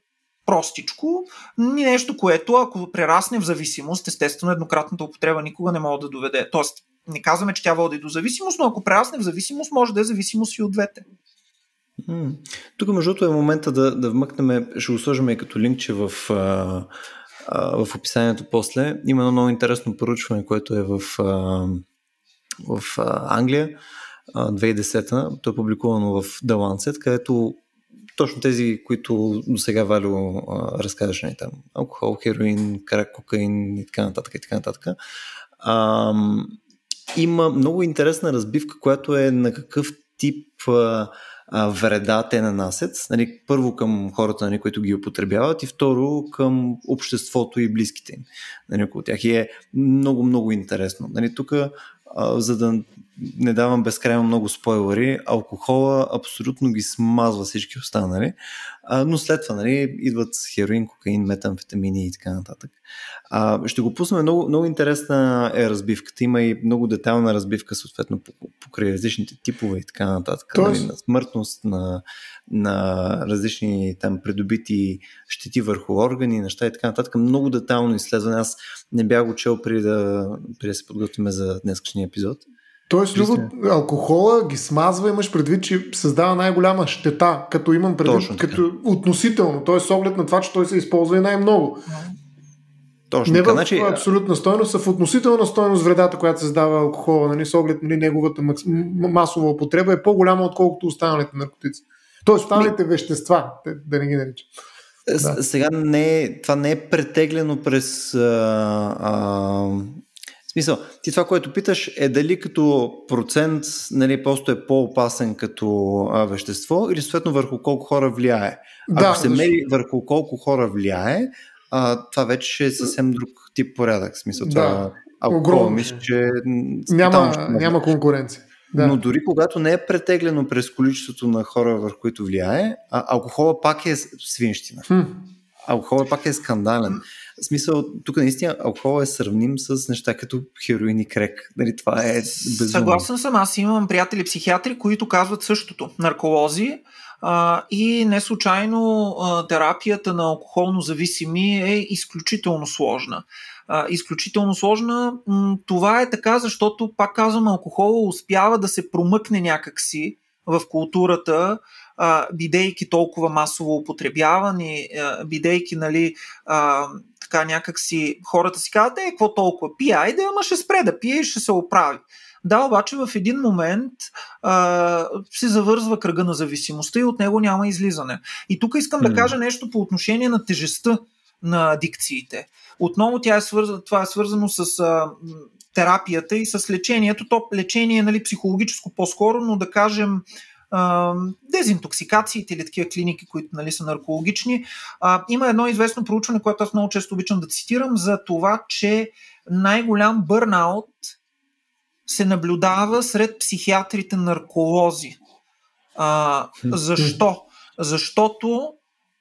простичко, нещо, което ако прерасне в зависимост, естествено еднократната употреба никога не може да доведе. Тоест, не казваме, че тя води до зависимост, но ако прерасне в зависимост, може да е зависимост и от двете. Тук, между другото, е момента да, да вмъкнем, ще го сложим и като линкче в, а, а, в описанието после. Има едно много интересно поручване, което е в, а, в а, Англия, 2010-та. То е публикувано в The Lancet, където точно тези, които до сега Валю разказваше, нали, там, алкохол, хероин, крак, кокаин и така нататък и така нататък. А, има много интересна разбивка, която е на какъв тип а, а, вреда те нанасят. Нали, първо към хората, нали, които ги употребяват и второ към обществото и близките им. Нали, около тях и е много, много интересно. Нали, тук за да не давам безкрайно много спойлери, алкохола абсолютно ги смазва всички останали, а, но след това нали, идват хероин, кокаин, метамфетамини и така нататък. А, ще го пуснем, много, много интересна е разбивката, има и много детална разбивка съответно покрай различните типове и така нататък, Тоест... нали, на смъртност, на, на различни там придобити щети върху органи, неща и така нататък. Много детално изследване. Аз не бях го чел преди да, преди да се подготвим за днескашния епизод. Тоест, Любо, алкохола ги смазва, имаш предвид, че създава най-голяма щета, като имам предвид, като относително, т.е. с оглед на това, че той се използва и най-много. Точно не в значи... абсолютна стойност, а в относителна стойност вредата, която създава алкохола, нали, с оглед нали, неговата масова употреба е по-голяма, отколкото останалите наркотици. Тоест останалите Ми... вещества, да не ги наричам. Да. Сега не е, това не е претеглено през а, а, в смисъл, ти това, което питаш е дали като процент нали, просто е по-опасен като а, вещество или съответно върху колко хора влияе. Да, Ако се защо... мери върху колко хора влияе, а, това вече е съвсем друг тип порядък. В смисъл, да. това алкохол, мисля, че няма, няма конкуренция. Да. Но дори когато не е претеглено през количеството на хора, върху които влияе, а, алкохола пак е свинщина. Хм. Алкохола пак е скандален. В смисъл, тук наистина алкохол е сравним с неща като хероин и крек. Нали, това е безумно. Съгласен съм, аз имам приятели психиатри, които казват същото. Нарколози, а, и не случайно а, терапията на алкохолно зависими е изключително сложна. А, изключително сложна. Това е така, защото, пак казвам, алкохола успява да се промъкне някакси в културата, а, бидейки толкова масово употребявани, а, бидейки, нали, а, така някакси хората си казват, е, какво толкова пие, айде, ама ще спре да пие и ще се оправи. Да, обаче в един момент а, се завързва кръга на зависимостта и от него няма излизане. И тук искам mm. да кажа нещо по отношение на тежестта на адикциите. Отново тя е свързано, това е свързано с а, терапията и с лечението. То лечение е нали, психологическо по-скоро, но да кажем дезинтоксикациите или такива клиники, които нали, са наркологични. А, има едно известно проучване, което аз много често обичам да цитирам, за това, че най-голям бърнаут се наблюдава сред психиатрите нарколози. А, защо? Защото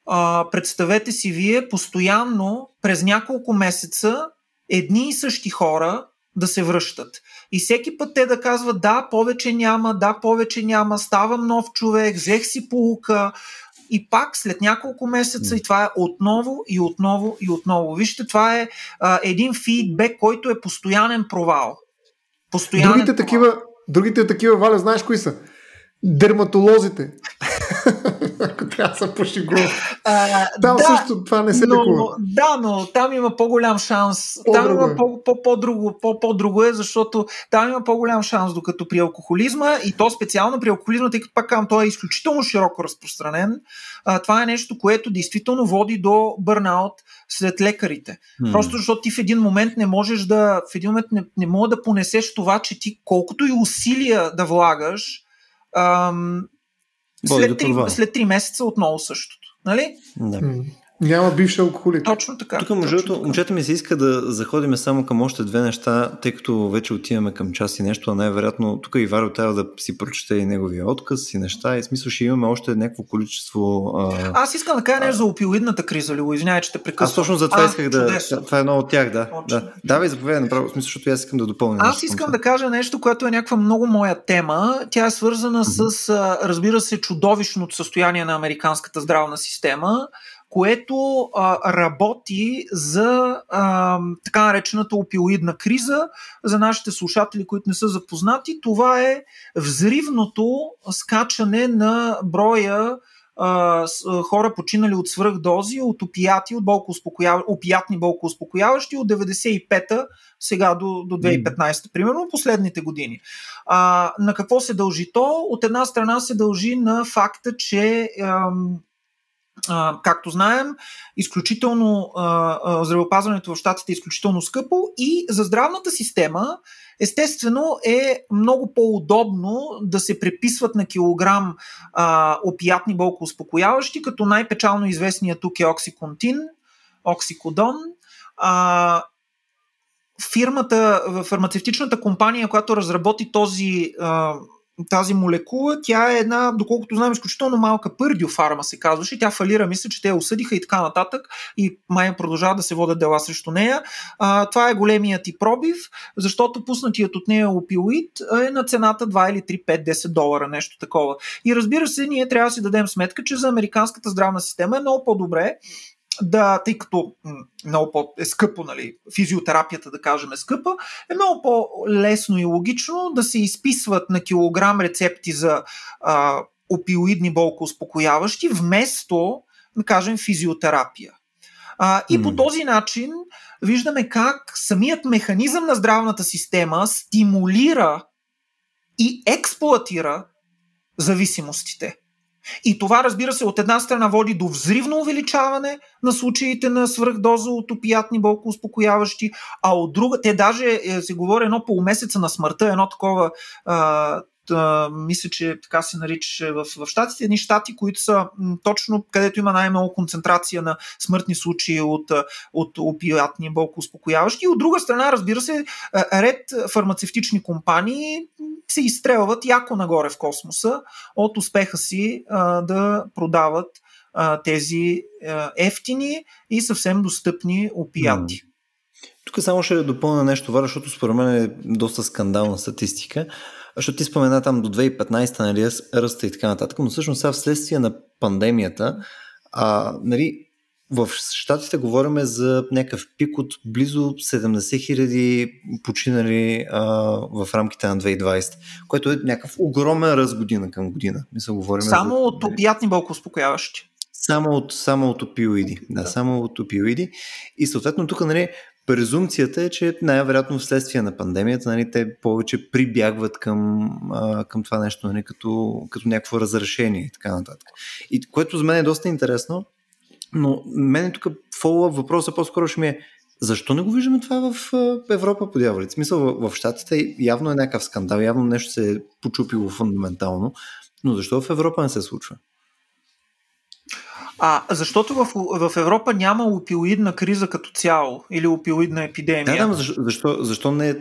а, представете си вие постоянно през няколко месеца едни и същи хора да се връщат. И всеки път те да казват да, повече няма, да, повече няма, ставам нов човек, взех си полука, и пак след няколко месеца и това е отново и отново и отново. Вижте, това е а, един фидбек, който е постоянен провал. Постоянен другите, провал. такива, другите такива, Валя, знаеш кои са? Дерматолозите. Ако трябва да се пошегува. Там да, също това не се но, лекува. Да, но там има по-голям шанс. По-друго там има по, по, по-друго, по, по-друго е, защото там има по-голям шанс, докато при алкохолизма и то специално при алкохолизма, тъй като пак казвам, той е изключително широко разпространен. А, това е нещо, което действително води до бърнаут след лекарите. Hmm. Просто защото ти в един момент не можеш да, в един момент не, не мога да понесеш това, че ти колкото и усилия да влагаш, ам, след, 3, след 3 месеца отново същото. Нали? Да. Няма бивш алкохолик. Точно така. Тук, между момчета ми се иска да заходим само към още две неща, тъй като вече отиваме към час и нещо, а най-вероятно тук и Варо трябва да си прочете и неговия отказ и неща. И смисъл ще имаме още някакво количество. А... Аз искам да кажа нещо за опиоидната криза, Лило. Извинявай, че те прекъсвам. Аз точно за това а, исках да. Чудесно. Това е едно от тях, да. да. Давай, заповядай направо, смисъл, защото аз искам да допълня. Аз нещо, искам да кажа нещо, което е някаква много моя тема. Тя е свързана mm-hmm. с, разбира се, чудовищното състояние на американската здравна система което а, работи за а, така наречената опиоидна криза. За нашите слушатели, които не са запознати, това е взривното скачане на броя а, с, хора починали от свръхдози, от опияти, от болко опиятни болкоуспокояващи от 95-та сега до, до 2015, примерно, последните години. А, на какво се дължи то? От една страна се дължи на факта, че ам, както знаем, изключително а, здравеопазването в щатите е изключително скъпо и за здравната система естествено е много по-удобно да се преписват на килограм а, опиятни болкоуспокояващи, като най-печално известният тук е оксиконтин, оксикодон. А, фирмата, фармацевтичната компания, която разработи този а, тази молекула, тя е една, доколкото знам, изключително малка пърдиофарма се казваше. Тя фалира, мисля, че те я осъдиха и така нататък и май продължават да се водят дела срещу нея. А, това е големият ти пробив, защото пуснатият от нея опиоид е на цената 2 или 3, 5, 10 долара, нещо такова. И разбира се, ние трябва да си дадем сметка, че за американската здравна система е много по-добре да, тъй като много по- е скъпо, нали, физиотерапията, да кажем, е скъпа, е много по-лесно и логично да се изписват на килограм рецепти за а, опиоидни болкоуспокояващи, вместо, да кажем, физиотерапия. А, и mm. по този начин виждаме как самият механизъм на здравната система стимулира и експлуатира зависимостите. И това, разбира се, от една страна води до взривно увеличаване на случаите на свръхдоза от опиятни болкоуспокояващи, а от друга, те даже е, се говори едно полумесеца на смъртта, едно такова а, мисля, че така се наричаше в, в щатите, едни щати, които са точно където има най-много концентрация на смъртни случаи от, от опиатни болко успокояващи. И от друга страна, разбира се, ред фармацевтични компании се изстрелват яко нагоре в космоса от успеха си да продават тези ефтини и съвсем достъпни опияти. Тук само ще допълня нещо, Вара, защото според мен е доста скандална статистика. Защото ти спомена там до 2015 нали, ръста и така нататък, но всъщност сега вследствие на пандемията, а, нали, в Штатите говорим за някакъв пик от близо 70 хиляди починали а, в рамките на 2020, което е някакъв огромен раз година към година. Мисля, говорим само за... от опиятни болко успокояващи. Само от, само от опиоиди. Да, да, само от опиоиди. И съответно тук нали, презумцията е, че най-вероятно вследствие на пандемията нали, те повече прибягват към, а, към това нещо нали, като, като някакво разрешение и така нататък. И което за мен е доста интересно, но мен тук фоллоуап въпросът по-скоро ще ми е защо не го виждаме това в Европа по дяволите? Смисъл в, в Штатите явно е някакъв скандал, явно нещо се е почупило фундаментално, но защо в Европа не се случва? А, защото в, в Европа няма опиоидна криза като цяло или опиоидна епидемия. Да, да, защо, защо, защо не,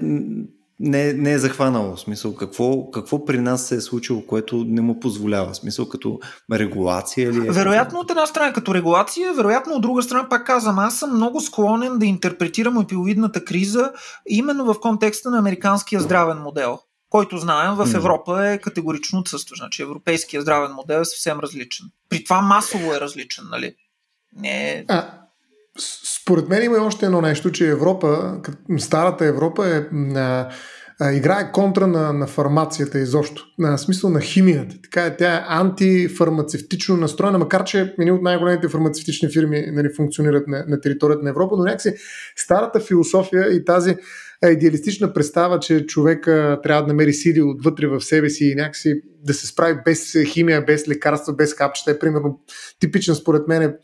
не, не е захванало? В смисъл, какво, какво при нас се е случило, което не му позволява? В смисъл, като регулация или... Е вероятно от една страна като регулация, вероятно от друга страна, пак казвам, аз съм много склонен да интерпретирам опиоидната криза именно в контекста на американския здравен модел който знаем в Европа е категорично отсъстващ. Значи европейския здравен модел е съвсем различен. При това масово е различен, нали? Не е... А, според мен има още едно нещо, че Европа, старата Европа е а, а, играе контра на, на фармацията изобщо. На смисъл на химията. Така е, тя е антифармацевтично настроена, макар че едни от най-големите фармацевтични фирми нали, функционират на, на територията на Европа, но някакси старата философия и тази идеалистична представа, че човека трябва да намери сили отвътре в себе си и някакси да се справи без химия, без лекарства, без капчета е примерно типичен според мен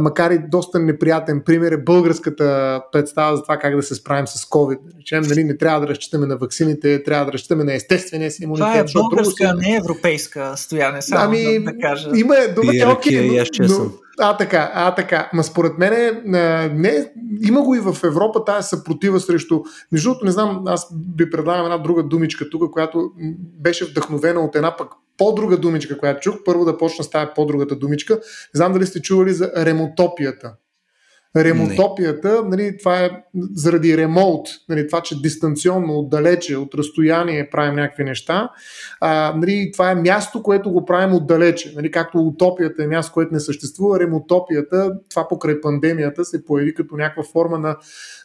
макар и доста неприятен пример е българската представа за това как да се справим с COVID. Речем, нали, не трябва да разчитаме на ваксините, трябва да разчитаме на естествения си имунитет. Това е българска, друго, не е европейска стояне, само ами, да, кажа. Има, добре, окей, но, но, а, така, а, така. Ма според мен не, има го и в Европа тази съпротива срещу... Между другото, не знам, аз би предлагам една друга думичка тук, която беше вдъхновена от една пък по-друга думичка, която чух. Първо да почна с тази по-другата думичка. Не знам дали сте чували за ремотопията. Ремотопията, нали, това е заради ремоут, нали, това, че дистанционно, отдалече, от разстояние правим някакви неща. А, нали, това е място, което го правим отдалече. Нали, както утопията е място, което не съществува, ремотопията, това покрай пандемията се появи като някаква форма на,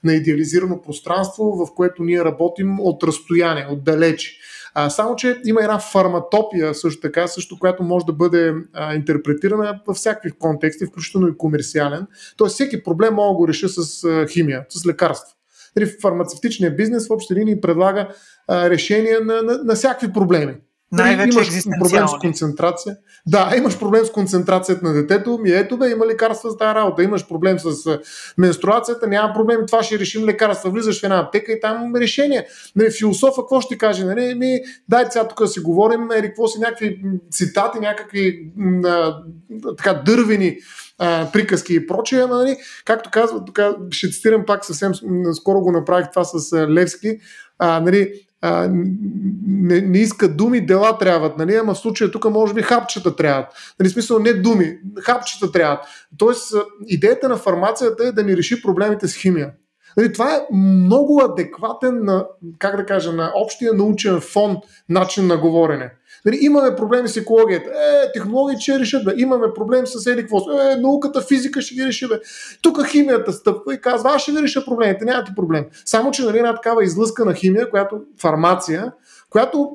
на идеализирано пространство, в което ние работим от разстояние, отдалече. А, само, че има една фарматопия също така, също, която може да бъде а, интерпретирана във всякакви контексти, включително и комерциален. Тоест всеки проблем мога да го реша с а, химия, с лекарства. Нали, фармацевтичният бизнес в общи линии предлага а, решения на, на, на всякакви проблеми. Най-вече имаш проблем с концентрация. Да, имаш проблем с концентрацията на детето, ми ето бе, има лекарства за тази работа. Имаш проблем с менструацията, няма проблем, това ще решим лекарства. Влизаш в една аптека и там решение. Нали, философа какво ще каже? Нали, ми, дай сега тук да си говорим, ери, какво си някакви цитати, някакви а, така дървени а, приказки и прочее, нали, както казва, тук ще цитирам пак съвсем скоро го направих това с Левски, а, нали, а, не, не искат думи, дела трябват, нали? ама в случая тук може би хапчета трябват. Нали, смисъл не думи, хапчета трябват. Тоест, идеята на фармацията е да ни реши проблемите с химия. Нали, това е много адекватен на, как да кажа, на общия научен фон начин на говорене. Нали, имаме проблеми с екологията. Е, технологии ще решат, бе. Имаме проблем с еди Е, науката, физика ще ги реши, бе. Тук химията стъпва и казва, аз ще ви реша проблемите, нямате проблем. Само, че нали, една такава излъскана химия, която фармация, която,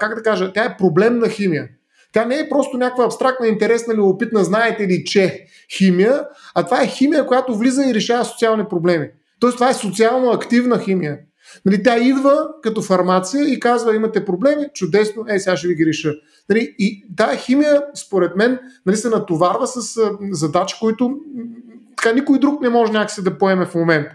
как да кажа, тя е проблемна химия. Тя не е просто някаква абстрактна, интересна, любопитна, знаете ли, че химия, а това е химия, която влиза и решава социални проблеми. Тоест това е социално активна химия. Нали, тя идва като фармация и казва, имате проблеми, чудесно, е, сега ще ви ги реша. Нали, и тая химия, според мен, нали, се натоварва с задачи, които така никой друг не може някакси да поеме в момента.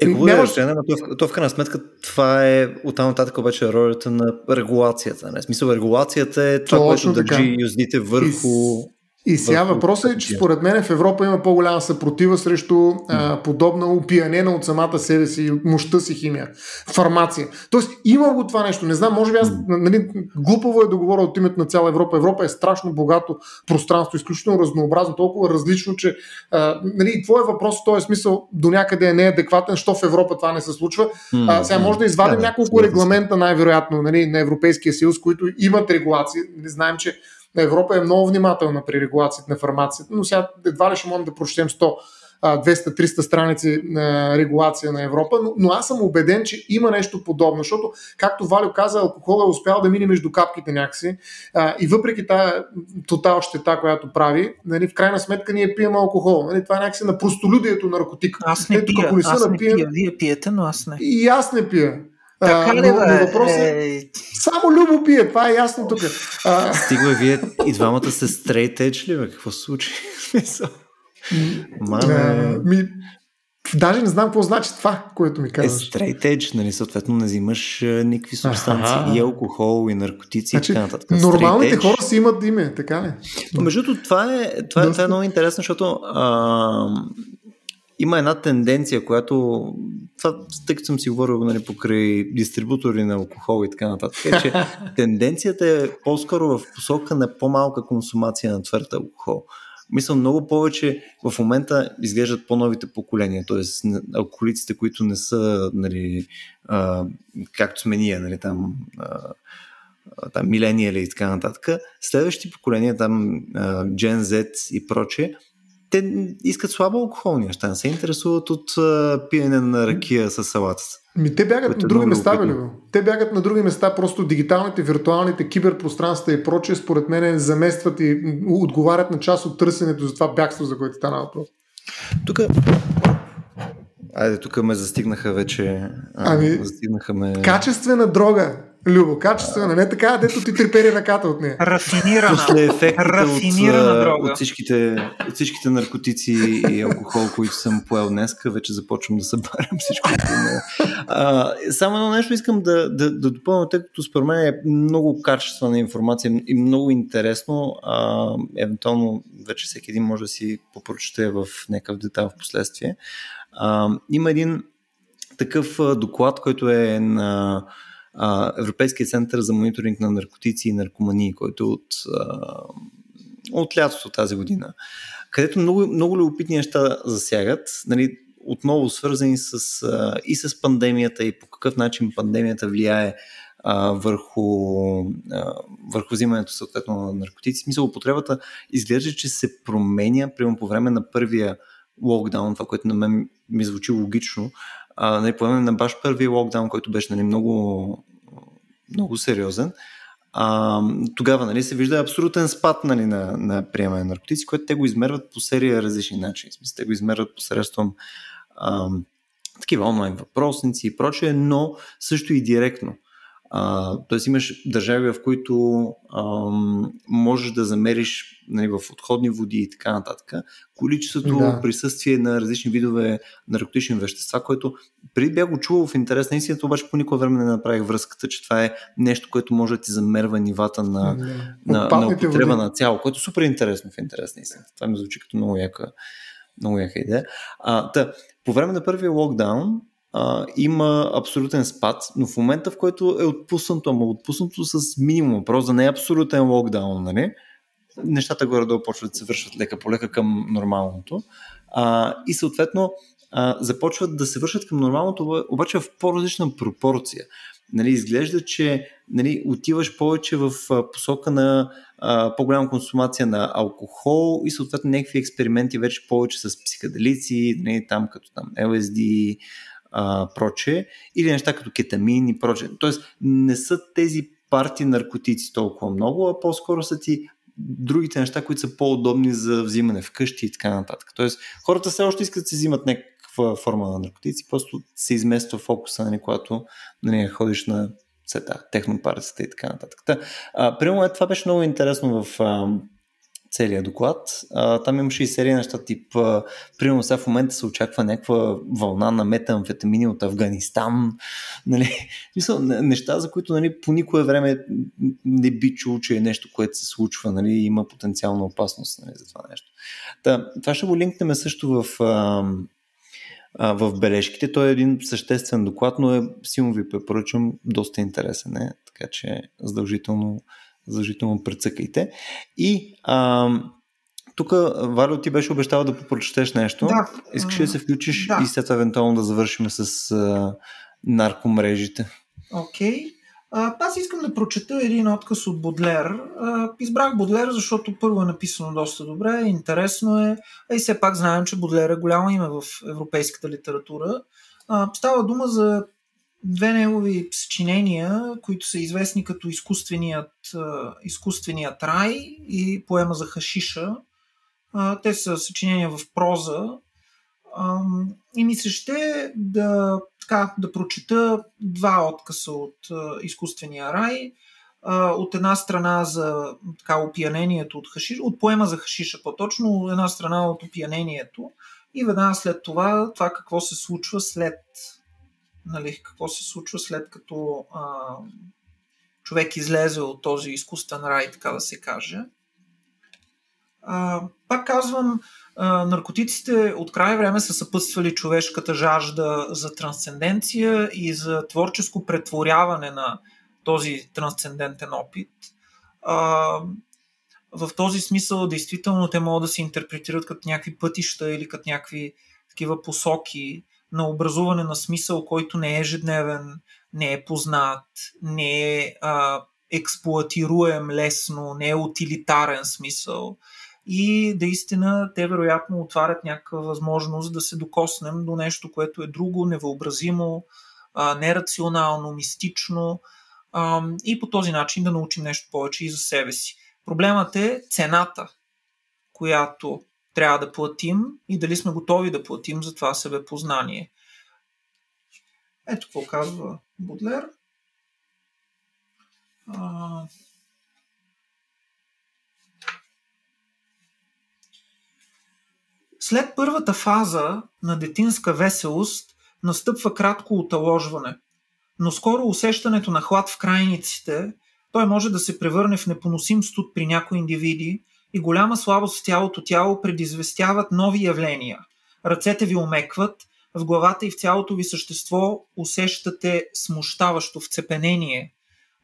Е, хубаво е, нямаш... но то, то в крайна сметка това е оттам нататък обаче ролята на регулацията. Не? В смисъл, регулацията е това, Точно което държи юздите върху и сега въпросът е, че според мен в Европа има по-голяма съпротива срещу а, подобна опиянена от самата себе си, мощта си химия. Фармация. Тоест има го това нещо. Не знам, може би аз, нали, глупаво е да говоря от името на цяла Европа. Европа е страшно богато пространство, изключително разнообразно, толкова различно, че а, нали, твой въпрос в този смисъл до някъде е неадекватен, що в Европа това не се случва. А, сега може да извадим да, няколко регламента най-вероятно нали, на Европейския съюз, които имат регулации. Не знаем, че Европа е много внимателна при регулацията на фармацията, но сега едва ли ще можем да прочетем 100 200-300 страници на регулация на Европа, но, но аз съм убеден, че има нещо подобно, защото, както Валю каза, алкохол е успял да мине между капките някакси а, и въпреки тази тотал щета, която прави, нали, в крайна сметка ние пием алкохол. Нали, това е някакси на простолюдието наркотик. Аз не Ето, пия, аз не пия, вие пиете, но аз не. И аз не пия. Така ли, но, но въпрос е, е... Само Любо пие, това е ясно тук. Стига, вие и двамата се стрейт edge ли, бе? Какво случи? Маме... Ми, Даже не знам какво значи това, което ми казваш. Е, straight edge, нали, съответно не взимаш никакви субстанции, А-ха. и алкохол, и наркотици значи, и така нататък. Нормалните хора си имат име, така ли? Но между другото, това е, това, е, това е много интересно, защото а, има една тенденция, която, това, тъй като съм си говорил нали, покрай дистрибутори на алкохол и така нататък, е, че тенденцията е по-скоро в посока на по-малка консумация на твърд алкохол. Мисля, много повече в момента изглеждат по-новите поколения, т.е. алкохолиците, които не са, нали, а, както сме ние, нали, там, а, там милениали и така нататък. Следващите поколения, там Gen Z и прочее, те искат слабо алкохолни неща, не се интересуват от а, пиене на ракия с салата. Ми, те бягат на други места, бе, Те бягат на други места, просто дигиталните, виртуалните, киберпространства и прочее, според мен, заместват и отговарят на част от търсенето за това бягство, за което стана въпрос. Тук Айде, тук ме застигнаха вече. Ами, застигнаха ме... Качествена дрога. Любо, качествена, не така, дето ти трепери ръката от нея. Рафинирана. После Рафинирана от, дрога. От, всичките, от всичките наркотици и алкохол, които съм поел днеска, вече започвам да събарям всичко. а, само едно нещо искам да, да, да допълня, тъй като според мен е много качествена информация и много интересно. А, евентуално вече всеки един може да си попрочете в някакъв детайл в последствие. А, има един такъв доклад, който е на Европейския център за мониторинг на наркотици и наркомании, който е от, от лятото тази година, където много, много любопитни неща засягат, нали, отново свързани с, и с пандемията и по какъв начин пандемията влияе а, върху, а, върху взимането съответно на наркотици. Мисля, употребата изглежда, че се променя примерно по време на първия локдаун, това, което на мен ми звучи логично, а, нали, по време на баш първия локдаун, който беше нали, много, много сериозен, а, тогава нали, се вижда абсолютен спад нали, на, на приемане на наркотици, което те го измерват по серия различни начини. Смисъл, те го измерват посредством а, такива онлайн въпросници и прочее, но също и директно. Тоест имаш държави, в които ам, можеш да замериш нали, в отходни води и така нататък количеството да. присъствие на различни видове наркотични вещества, което преди бях го чувал в интерес на истината, обаче по никога време не направих връзката, че това е нещо, което може да ти замерва нивата на, да. на, на употреба води. на цяло, което е супер интересно в интерес на истината. Това ми звучи като много яка, много яка идея. А, та, по време на първия локдаун а, има абсолютен спад, но в момента, в който е отпуснато, ама отпуснато с минимум, просто да не е абсолютен локдаун, нали? нещата горе-долу почват да се вършат лека по лека към нормалното. А, и съответно а, започват да се вършат към нормалното, обаче в по-различна пропорция. Нали, изглежда, че нали, отиваш повече в посока на а, по-голяма консумация на алкохол и съответно някакви експерименти вече повече с психоделици, нали, там като там LSD, а, проче, или неща като кетамин и проче. Тоест не са тези парти наркотици толкова много, а по-скоро са ти другите неща, които са по-удобни за взимане вкъщи и така нататък. Тоест хората все още искат да си взимат някаква форма на наркотици, просто се измества фокуса, нали, когато нали, ходиш на сета, технопартията и така нататък. Та, а, примерно това беше много интересно в целият доклад. А, там имаше и серия неща, тип, а, примерно сега в момента се очаква някаква вълна на метамфетамини от Афганистан. Нали? Мисъл, неща, за които нали, по никое време не би чул, че е нещо, което се случва, нали, има потенциална опасност нали, за това нещо. Та, това ще го линкнем също в, а, а, в бележките. Той е един съществен доклад, но е, силно ви препоръчвам, доста интересен е, така че задължително задължително прецъкайте. И а, тук, Валио, ти беше обещал да прочетеш нещо. Да. Искаш ли да се включиш да. и след това евентуално да завършим с а, наркомрежите? Окей. Okay. Аз искам да прочета един отказ от Бодлер. Избрах Бодлер, защото първо е написано доста добре, интересно е, а и все пак знаем, че Бодлер е голямо име в европейската литература. Става дума за две негови съчинения, които са известни като изкуственият, изкуственият рай и поема за Хашиша. Те са съчинения в проза. И ми се ще да, така, да прочета два откъса от изкуствения рай. От една страна за така, опиянението от Хашиша, от поема за Хашиша по-точно, от една страна от опиянението и веднага след това, това какво се случва след нали, какво се случва след като а, човек излезе от този изкуствен рай, така да се каже. А, пак казвам, а, наркотиците от край време са съпътствали човешката жажда за трансценденция и за творческо претворяване на този трансцендентен опит. А, в този смисъл, действително, те могат да се интерпретират като някакви пътища или като някакви такива посоки, на образуване на смисъл, който не е ежедневен, не е познат, не е а, експлуатируем лесно, не е утилитарен смисъл. И наистина те вероятно отварят някаква възможност да се докоснем до нещо, което е друго, невъобразимо, а, нерационално, мистично а, и по този начин да научим нещо повече и за себе си. Проблемът е цената, която трябва да платим и дали сме готови да платим за това себепознание. Ето какво казва Будлер. А... След първата фаза на детинска веселост настъпва кратко оталожване, но скоро усещането на хлад в крайниците, той може да се превърне в непоносим студ при някои индивиди и голяма слабост в цялото тяло предизвестяват нови явления. Ръцете ви омекват, в главата и в цялото ви същество усещате смущаващо вцепенение.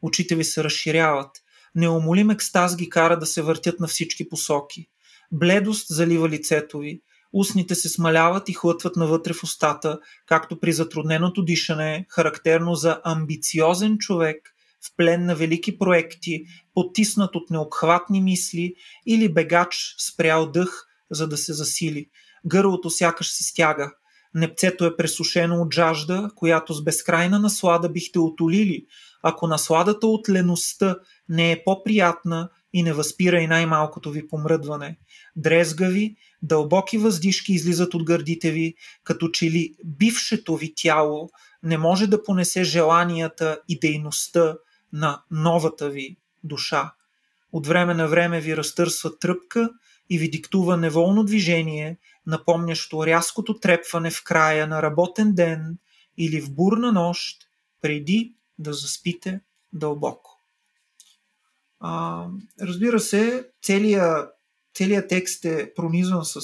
Очите ви се разширяват. Неумолим екстаз ги кара да се въртят на всички посоки. Бледост залива лицето ви. Устните се смаляват и хлътват навътре в устата, както при затрудненото дишане, характерно за амбициозен човек, в плен на велики проекти, потиснат от необхватни мисли или бегач спрял дъх, за да се засили. Гърлото сякаш се стяга. Непцето е пресушено от жажда, която с безкрайна наслада бихте отолили, ако насладата от леността не е по-приятна и не възпира и най-малкото ви помръдване. Дрезгави, дълбоки въздишки излизат от гърдите ви, като че ли бившето ви тяло не може да понесе желанията и дейността на новата ви душа. От време на време ви разтърсва тръпка и ви диктува неволно движение, напомнящо рязкото трепване в края на работен ден или в бурна нощ, преди да заспите дълбоко. А, разбира се, целият, целият текст е пронизан с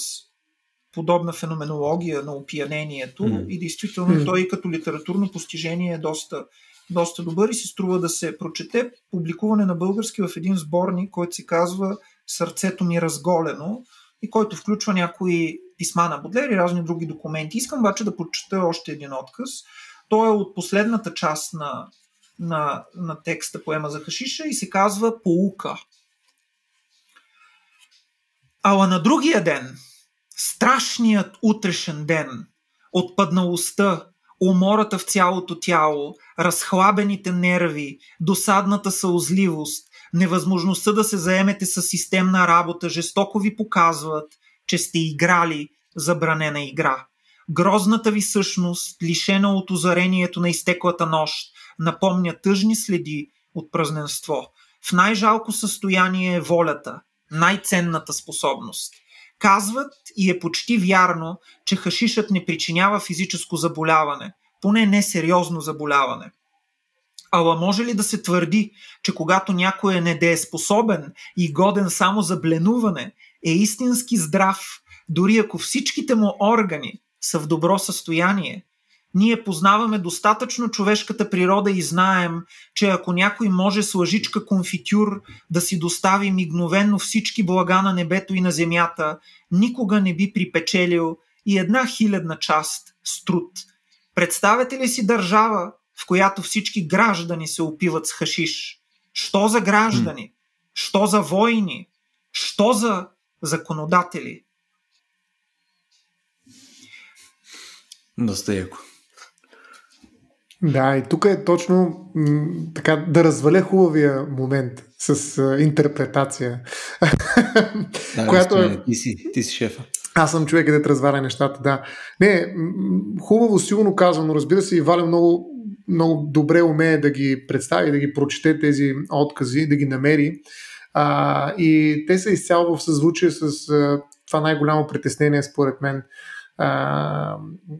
подобна феноменология на опиянението mm. и действително mm. той като литературно постижение е доста, доста добър и си струва да се прочете. Публикуване на български в един сборник, който се казва Сърцето ми разголено и който включва някои писма на Бодлер и разни други документи. Искам обаче да прочета още един отказ. Той е от последната част на, на, на текста поема за Хашиша и се казва Поука. Ала на другия ден, страшният утрешен ден, отпадналостта, умората в цялото тяло, разхлабените нерви, досадната сълзливост, невъзможността да се заемете с системна работа жестоко ви показват, че сте играли забранена игра. Грозната ви същност, лишена от озарението на изтеклата нощ, напомня тъжни следи от празненство. В най-жалко състояние е волята, най-ценната способност. Казват и е почти вярно, че хашишът не причинява физическо заболяване, поне не сериозно заболяване. Ала може ли да се твърди, че когато някой е недееспособен и годен само за бленуване, е истински здрав, дори ако всичките му органи са в добро състояние, ние познаваме достатъчно човешката природа и знаем, че ако някой може с лъжичка конфитюр да си достави мигновенно всички блага на небето и на земята, никога не би припечелил и една хилядна част с труд. Представете ли си държава, в която всички граждани се опиват с хашиш? Що за граждани? Що за войни? Що за законодатели? Доста яко. Да, и тук е точно м- така да разваля хубавия момент с а, интерпретация. Да, която е... Ти си, ти си шефа. Аз съм човек, където разваля нещата, да. Не, хубаво, силно казано, разбира се, и Валя много, много добре умее да ги представи, да ги прочете тези откази, да ги намери. А, и те са изцяло в съзвучие с а, това най-голямо притеснение, според мен,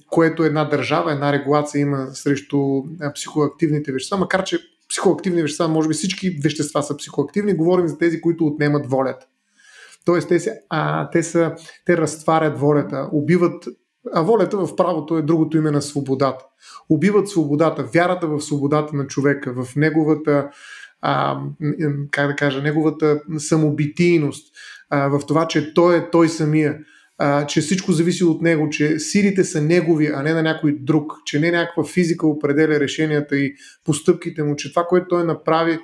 което една държава, една регулация има срещу психоактивните вещества, макар че психоактивни вещества, може би всички вещества са психоактивни, говорим за тези, които отнемат волята. Тоест, те, а, те, са, те разтварят волята, убиват, а волята в правото е другото име на свободата. Убиват свободата, вярата в свободата на човека, в неговата, а, как да кажа, неговата самобитийност, а, в това, че той е той самия а, че всичко зависи от него, че силите са негови, а не на някой друг, че не някаква физика определя решенията и постъпките му, че това, което той направи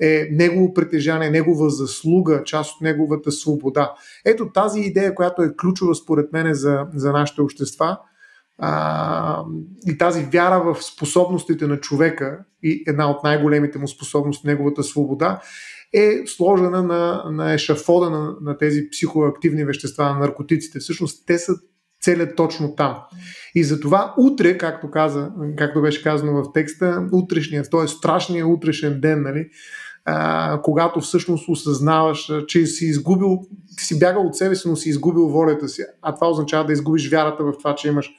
е негово притежание, негова заслуга, част от неговата свобода. Ето тази идея, която е ключова според мен за, за нашите общества а, и тази вяра в способностите на човека и една от най-големите му способности, неговата свобода, е сложена на, на ешафода на, на тези психоактивни вещества, на наркотиците. Всъщност те са целят точно там. И затова утре, както, каза, както беше казано в текста, утрешният, т.е. страшният утрешен ден, нали, а, когато всъщност осъзнаваш, че си изгубил, си бягал от себе си, но си изгубил волята си. А това означава да изгубиш вярата в това, че имаш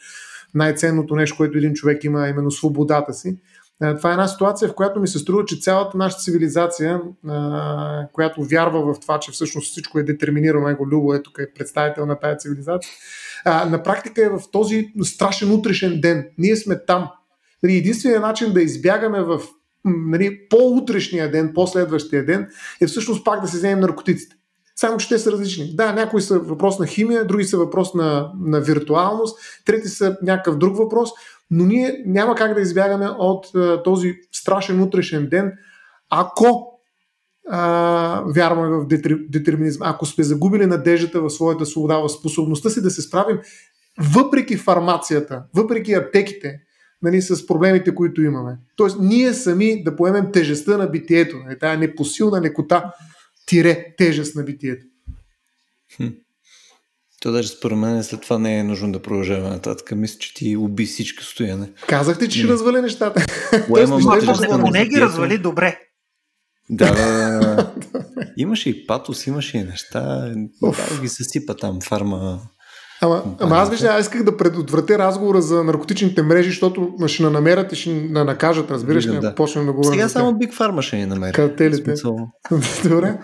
най-ценното нещо, което един човек има, именно свободата си. Е, това е една ситуация, в която ми се струва, че цялата наша цивилизация, която вярва в това, че всъщност всичко е детерминирано, его Любо е тук е представител на тази цивилизация, на практика е в този страшен утрешен ден. Ние сме там. Нали, единственият начин да избягаме в нали, по-утрешния ден, по-следващия ден, е всъщност пак да се вземем наркотиците. Само, че те са различни. Да, някои са въпрос на химия, други са въпрос на, на виртуалност, трети са някакъв друг въпрос, но ние няма как да избягаме от този страшен утрешен ден, ако а, вярваме в детерминизм, ако сме загубили надеждата в своята свобода, в способността си да се справим, въпреки фармацията, въпреки аптеките, нали, с проблемите, които имаме. Тоест, ние сами да поемем тежестта на битието, нали, тая непосилна лекота, тире тежест на битието. Хм. То даже според мен след това не е нужно да продължаваме нататък. Мисля, че ти уби всички стояне. Казахте, че ще развали нещата. Поне ги развали добре. Да, да, имаше и патос, имаше и неща. Да, ги се сипа там фарма. Ама, ама аз виж, аз исках да предотвратя разговора за наркотичните мрежи, защото ще намерят и ще на накажат, разбираш ли, да. почнем да говорим. Сега само Big Pharma ще ни намерят. Картелите. Добре.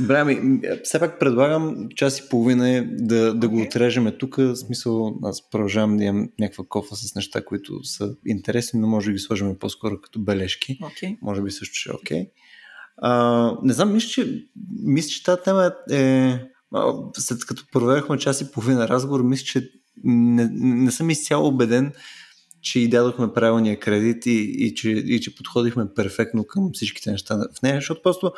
Бре, ми, все пак предлагам час и половина е да, да okay. го отрежеме тук. В смисъл, аз продължавам да имам някаква кофа с неща, които са интересни, но може да ги сложим по-скоро като бележки. Okay. Може би също ще е окей. Okay. не знам, мисля, че, мисля, че тази тема е... След като проведохме час и половина разговор, мисля, че не, не съм изцяло убеден, че и дадохме правилния кредит и, и, че, и че подходихме перфектно към всичките неща в нея, защото просто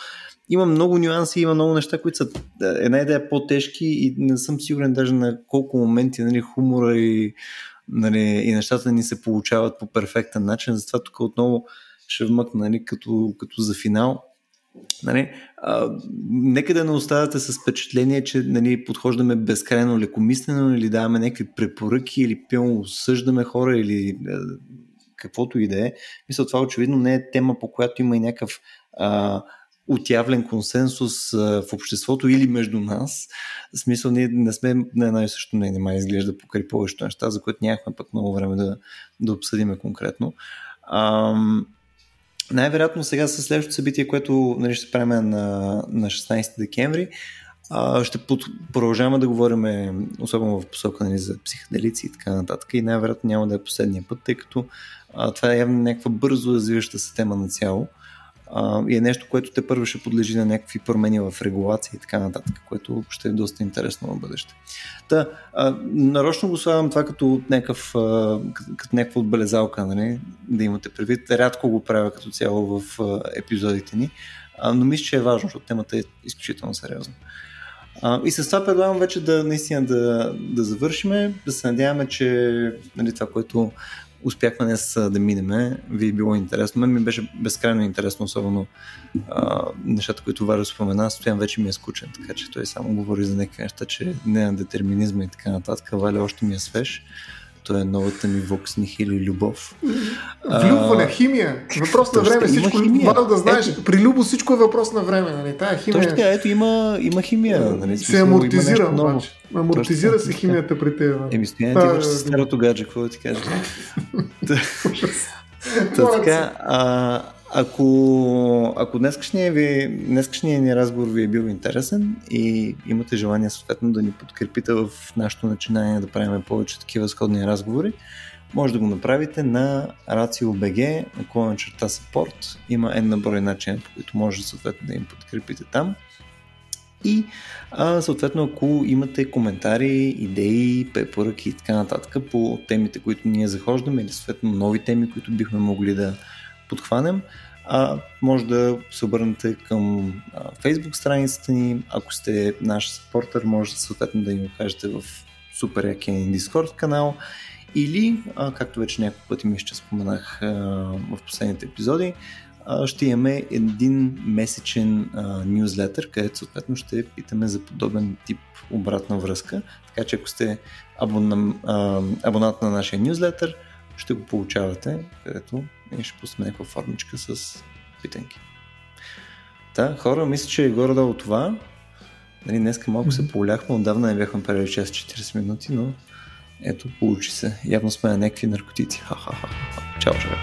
има много нюанси, има много неща, които са една идея по-тежки и не съм сигурен даже на колко моменти нали, хумора и, нали, и нещата ни се получават по перфектен начин. Затова тук отново ще вмъкна нали, като, като за финал. Нали, а, нека да не оставате с впечатление, че нали, подхождаме безкрайно лекомислено или даваме някакви препоръки или пилно осъждаме хора или а, каквото и да е. Мисля, това очевидно не е тема, по която има и някакъв а, отявлен консенсус в обществото или между нас. В смисъл, ние не сме на едно и също мнение, май изглежда покрай повечето неща, за които нямахме пък много време да, да обсъдиме конкретно. Ам, най-вероятно сега с следващото събитие, което нали, ще правим на, на 16 декември, а, ще под, продължаваме да говорим, особено в посока нали, за психоделици и така нататък. И най-вероятно няма да е последния път, тъй като а, това е явно някаква бързо развиваща се тема на цяло и е нещо, което те първо ще подлежи на някакви промени в регулация и така нататък, което ще е доста интересно в бъдеще. Та, а, нарочно го слагам това като, някакъв, а, като някаква отбелезалка, нали? да имате предвид. Рядко го правя като цяло в а, епизодите ни, а, но мисля, че е важно, защото темата е изключително сериозна. А, и с това предлагам вече да наистина да, да завършиме, да се надяваме, че нали, това, което успяхме днес да минеме. Ви е било интересно. Мен ми беше безкрайно интересно, особено а, нещата, които Варио спомена. Стоян вече ми е скучен, така че той само говори за някакви неща, че не на детерминизма и така нататък. Валя още ми е свеж. То е новата ми Vox Nihil любов. Влюбване, химия. Въпрос на време. Всичко Валя да знаеш. Ето. При любов всичко е въпрос на време. Нали? Тая химия... Точно така, ето има, има химия. Нали? Се амортизира. Обаче. Амортизира се химията при теб. Еми, стояне ти върши старото гадже, какво да ти кажа. така, ако, ако днескашния, ви, днескашния ни разговор ви е бил интересен и имате желание съответно да ни подкрепите в нашето начинание да правим повече такива сходни разговори, може да го направите на RACIO.BG, на черта support. Има една брой начин, по които може съответно да им подкрепите там. И а, съответно, ако имате коментари, идеи, препоръки и така нататък по темите, които ние захождаме или съответно нови теми, които бихме могли да подхванем, а, може да се обърнете към а, Facebook страницата ни. Ако сте наш саппортер, може съответно да ни го кажете в супер якия Discord канал или, а, както вече няколко пъти ми ще споменах а, в последните епизоди, а, ще имаме един месечен нюзлетър, където съответно ще питаме за подобен тип обратна връзка. Така че ако сте абон, а, абонат на нашия нюзлетър, ще го получавате, където ние ще пуснем някаква формичка с питанки. Та, хора, мисля, че е горе-долу това. Нали, днеска малко се поуляхме, отдавна не бяхме правили 6-40 минути, но ето, получи се. Явно сме на някакви наркотици. Ха-ха-ха. Чао, човек.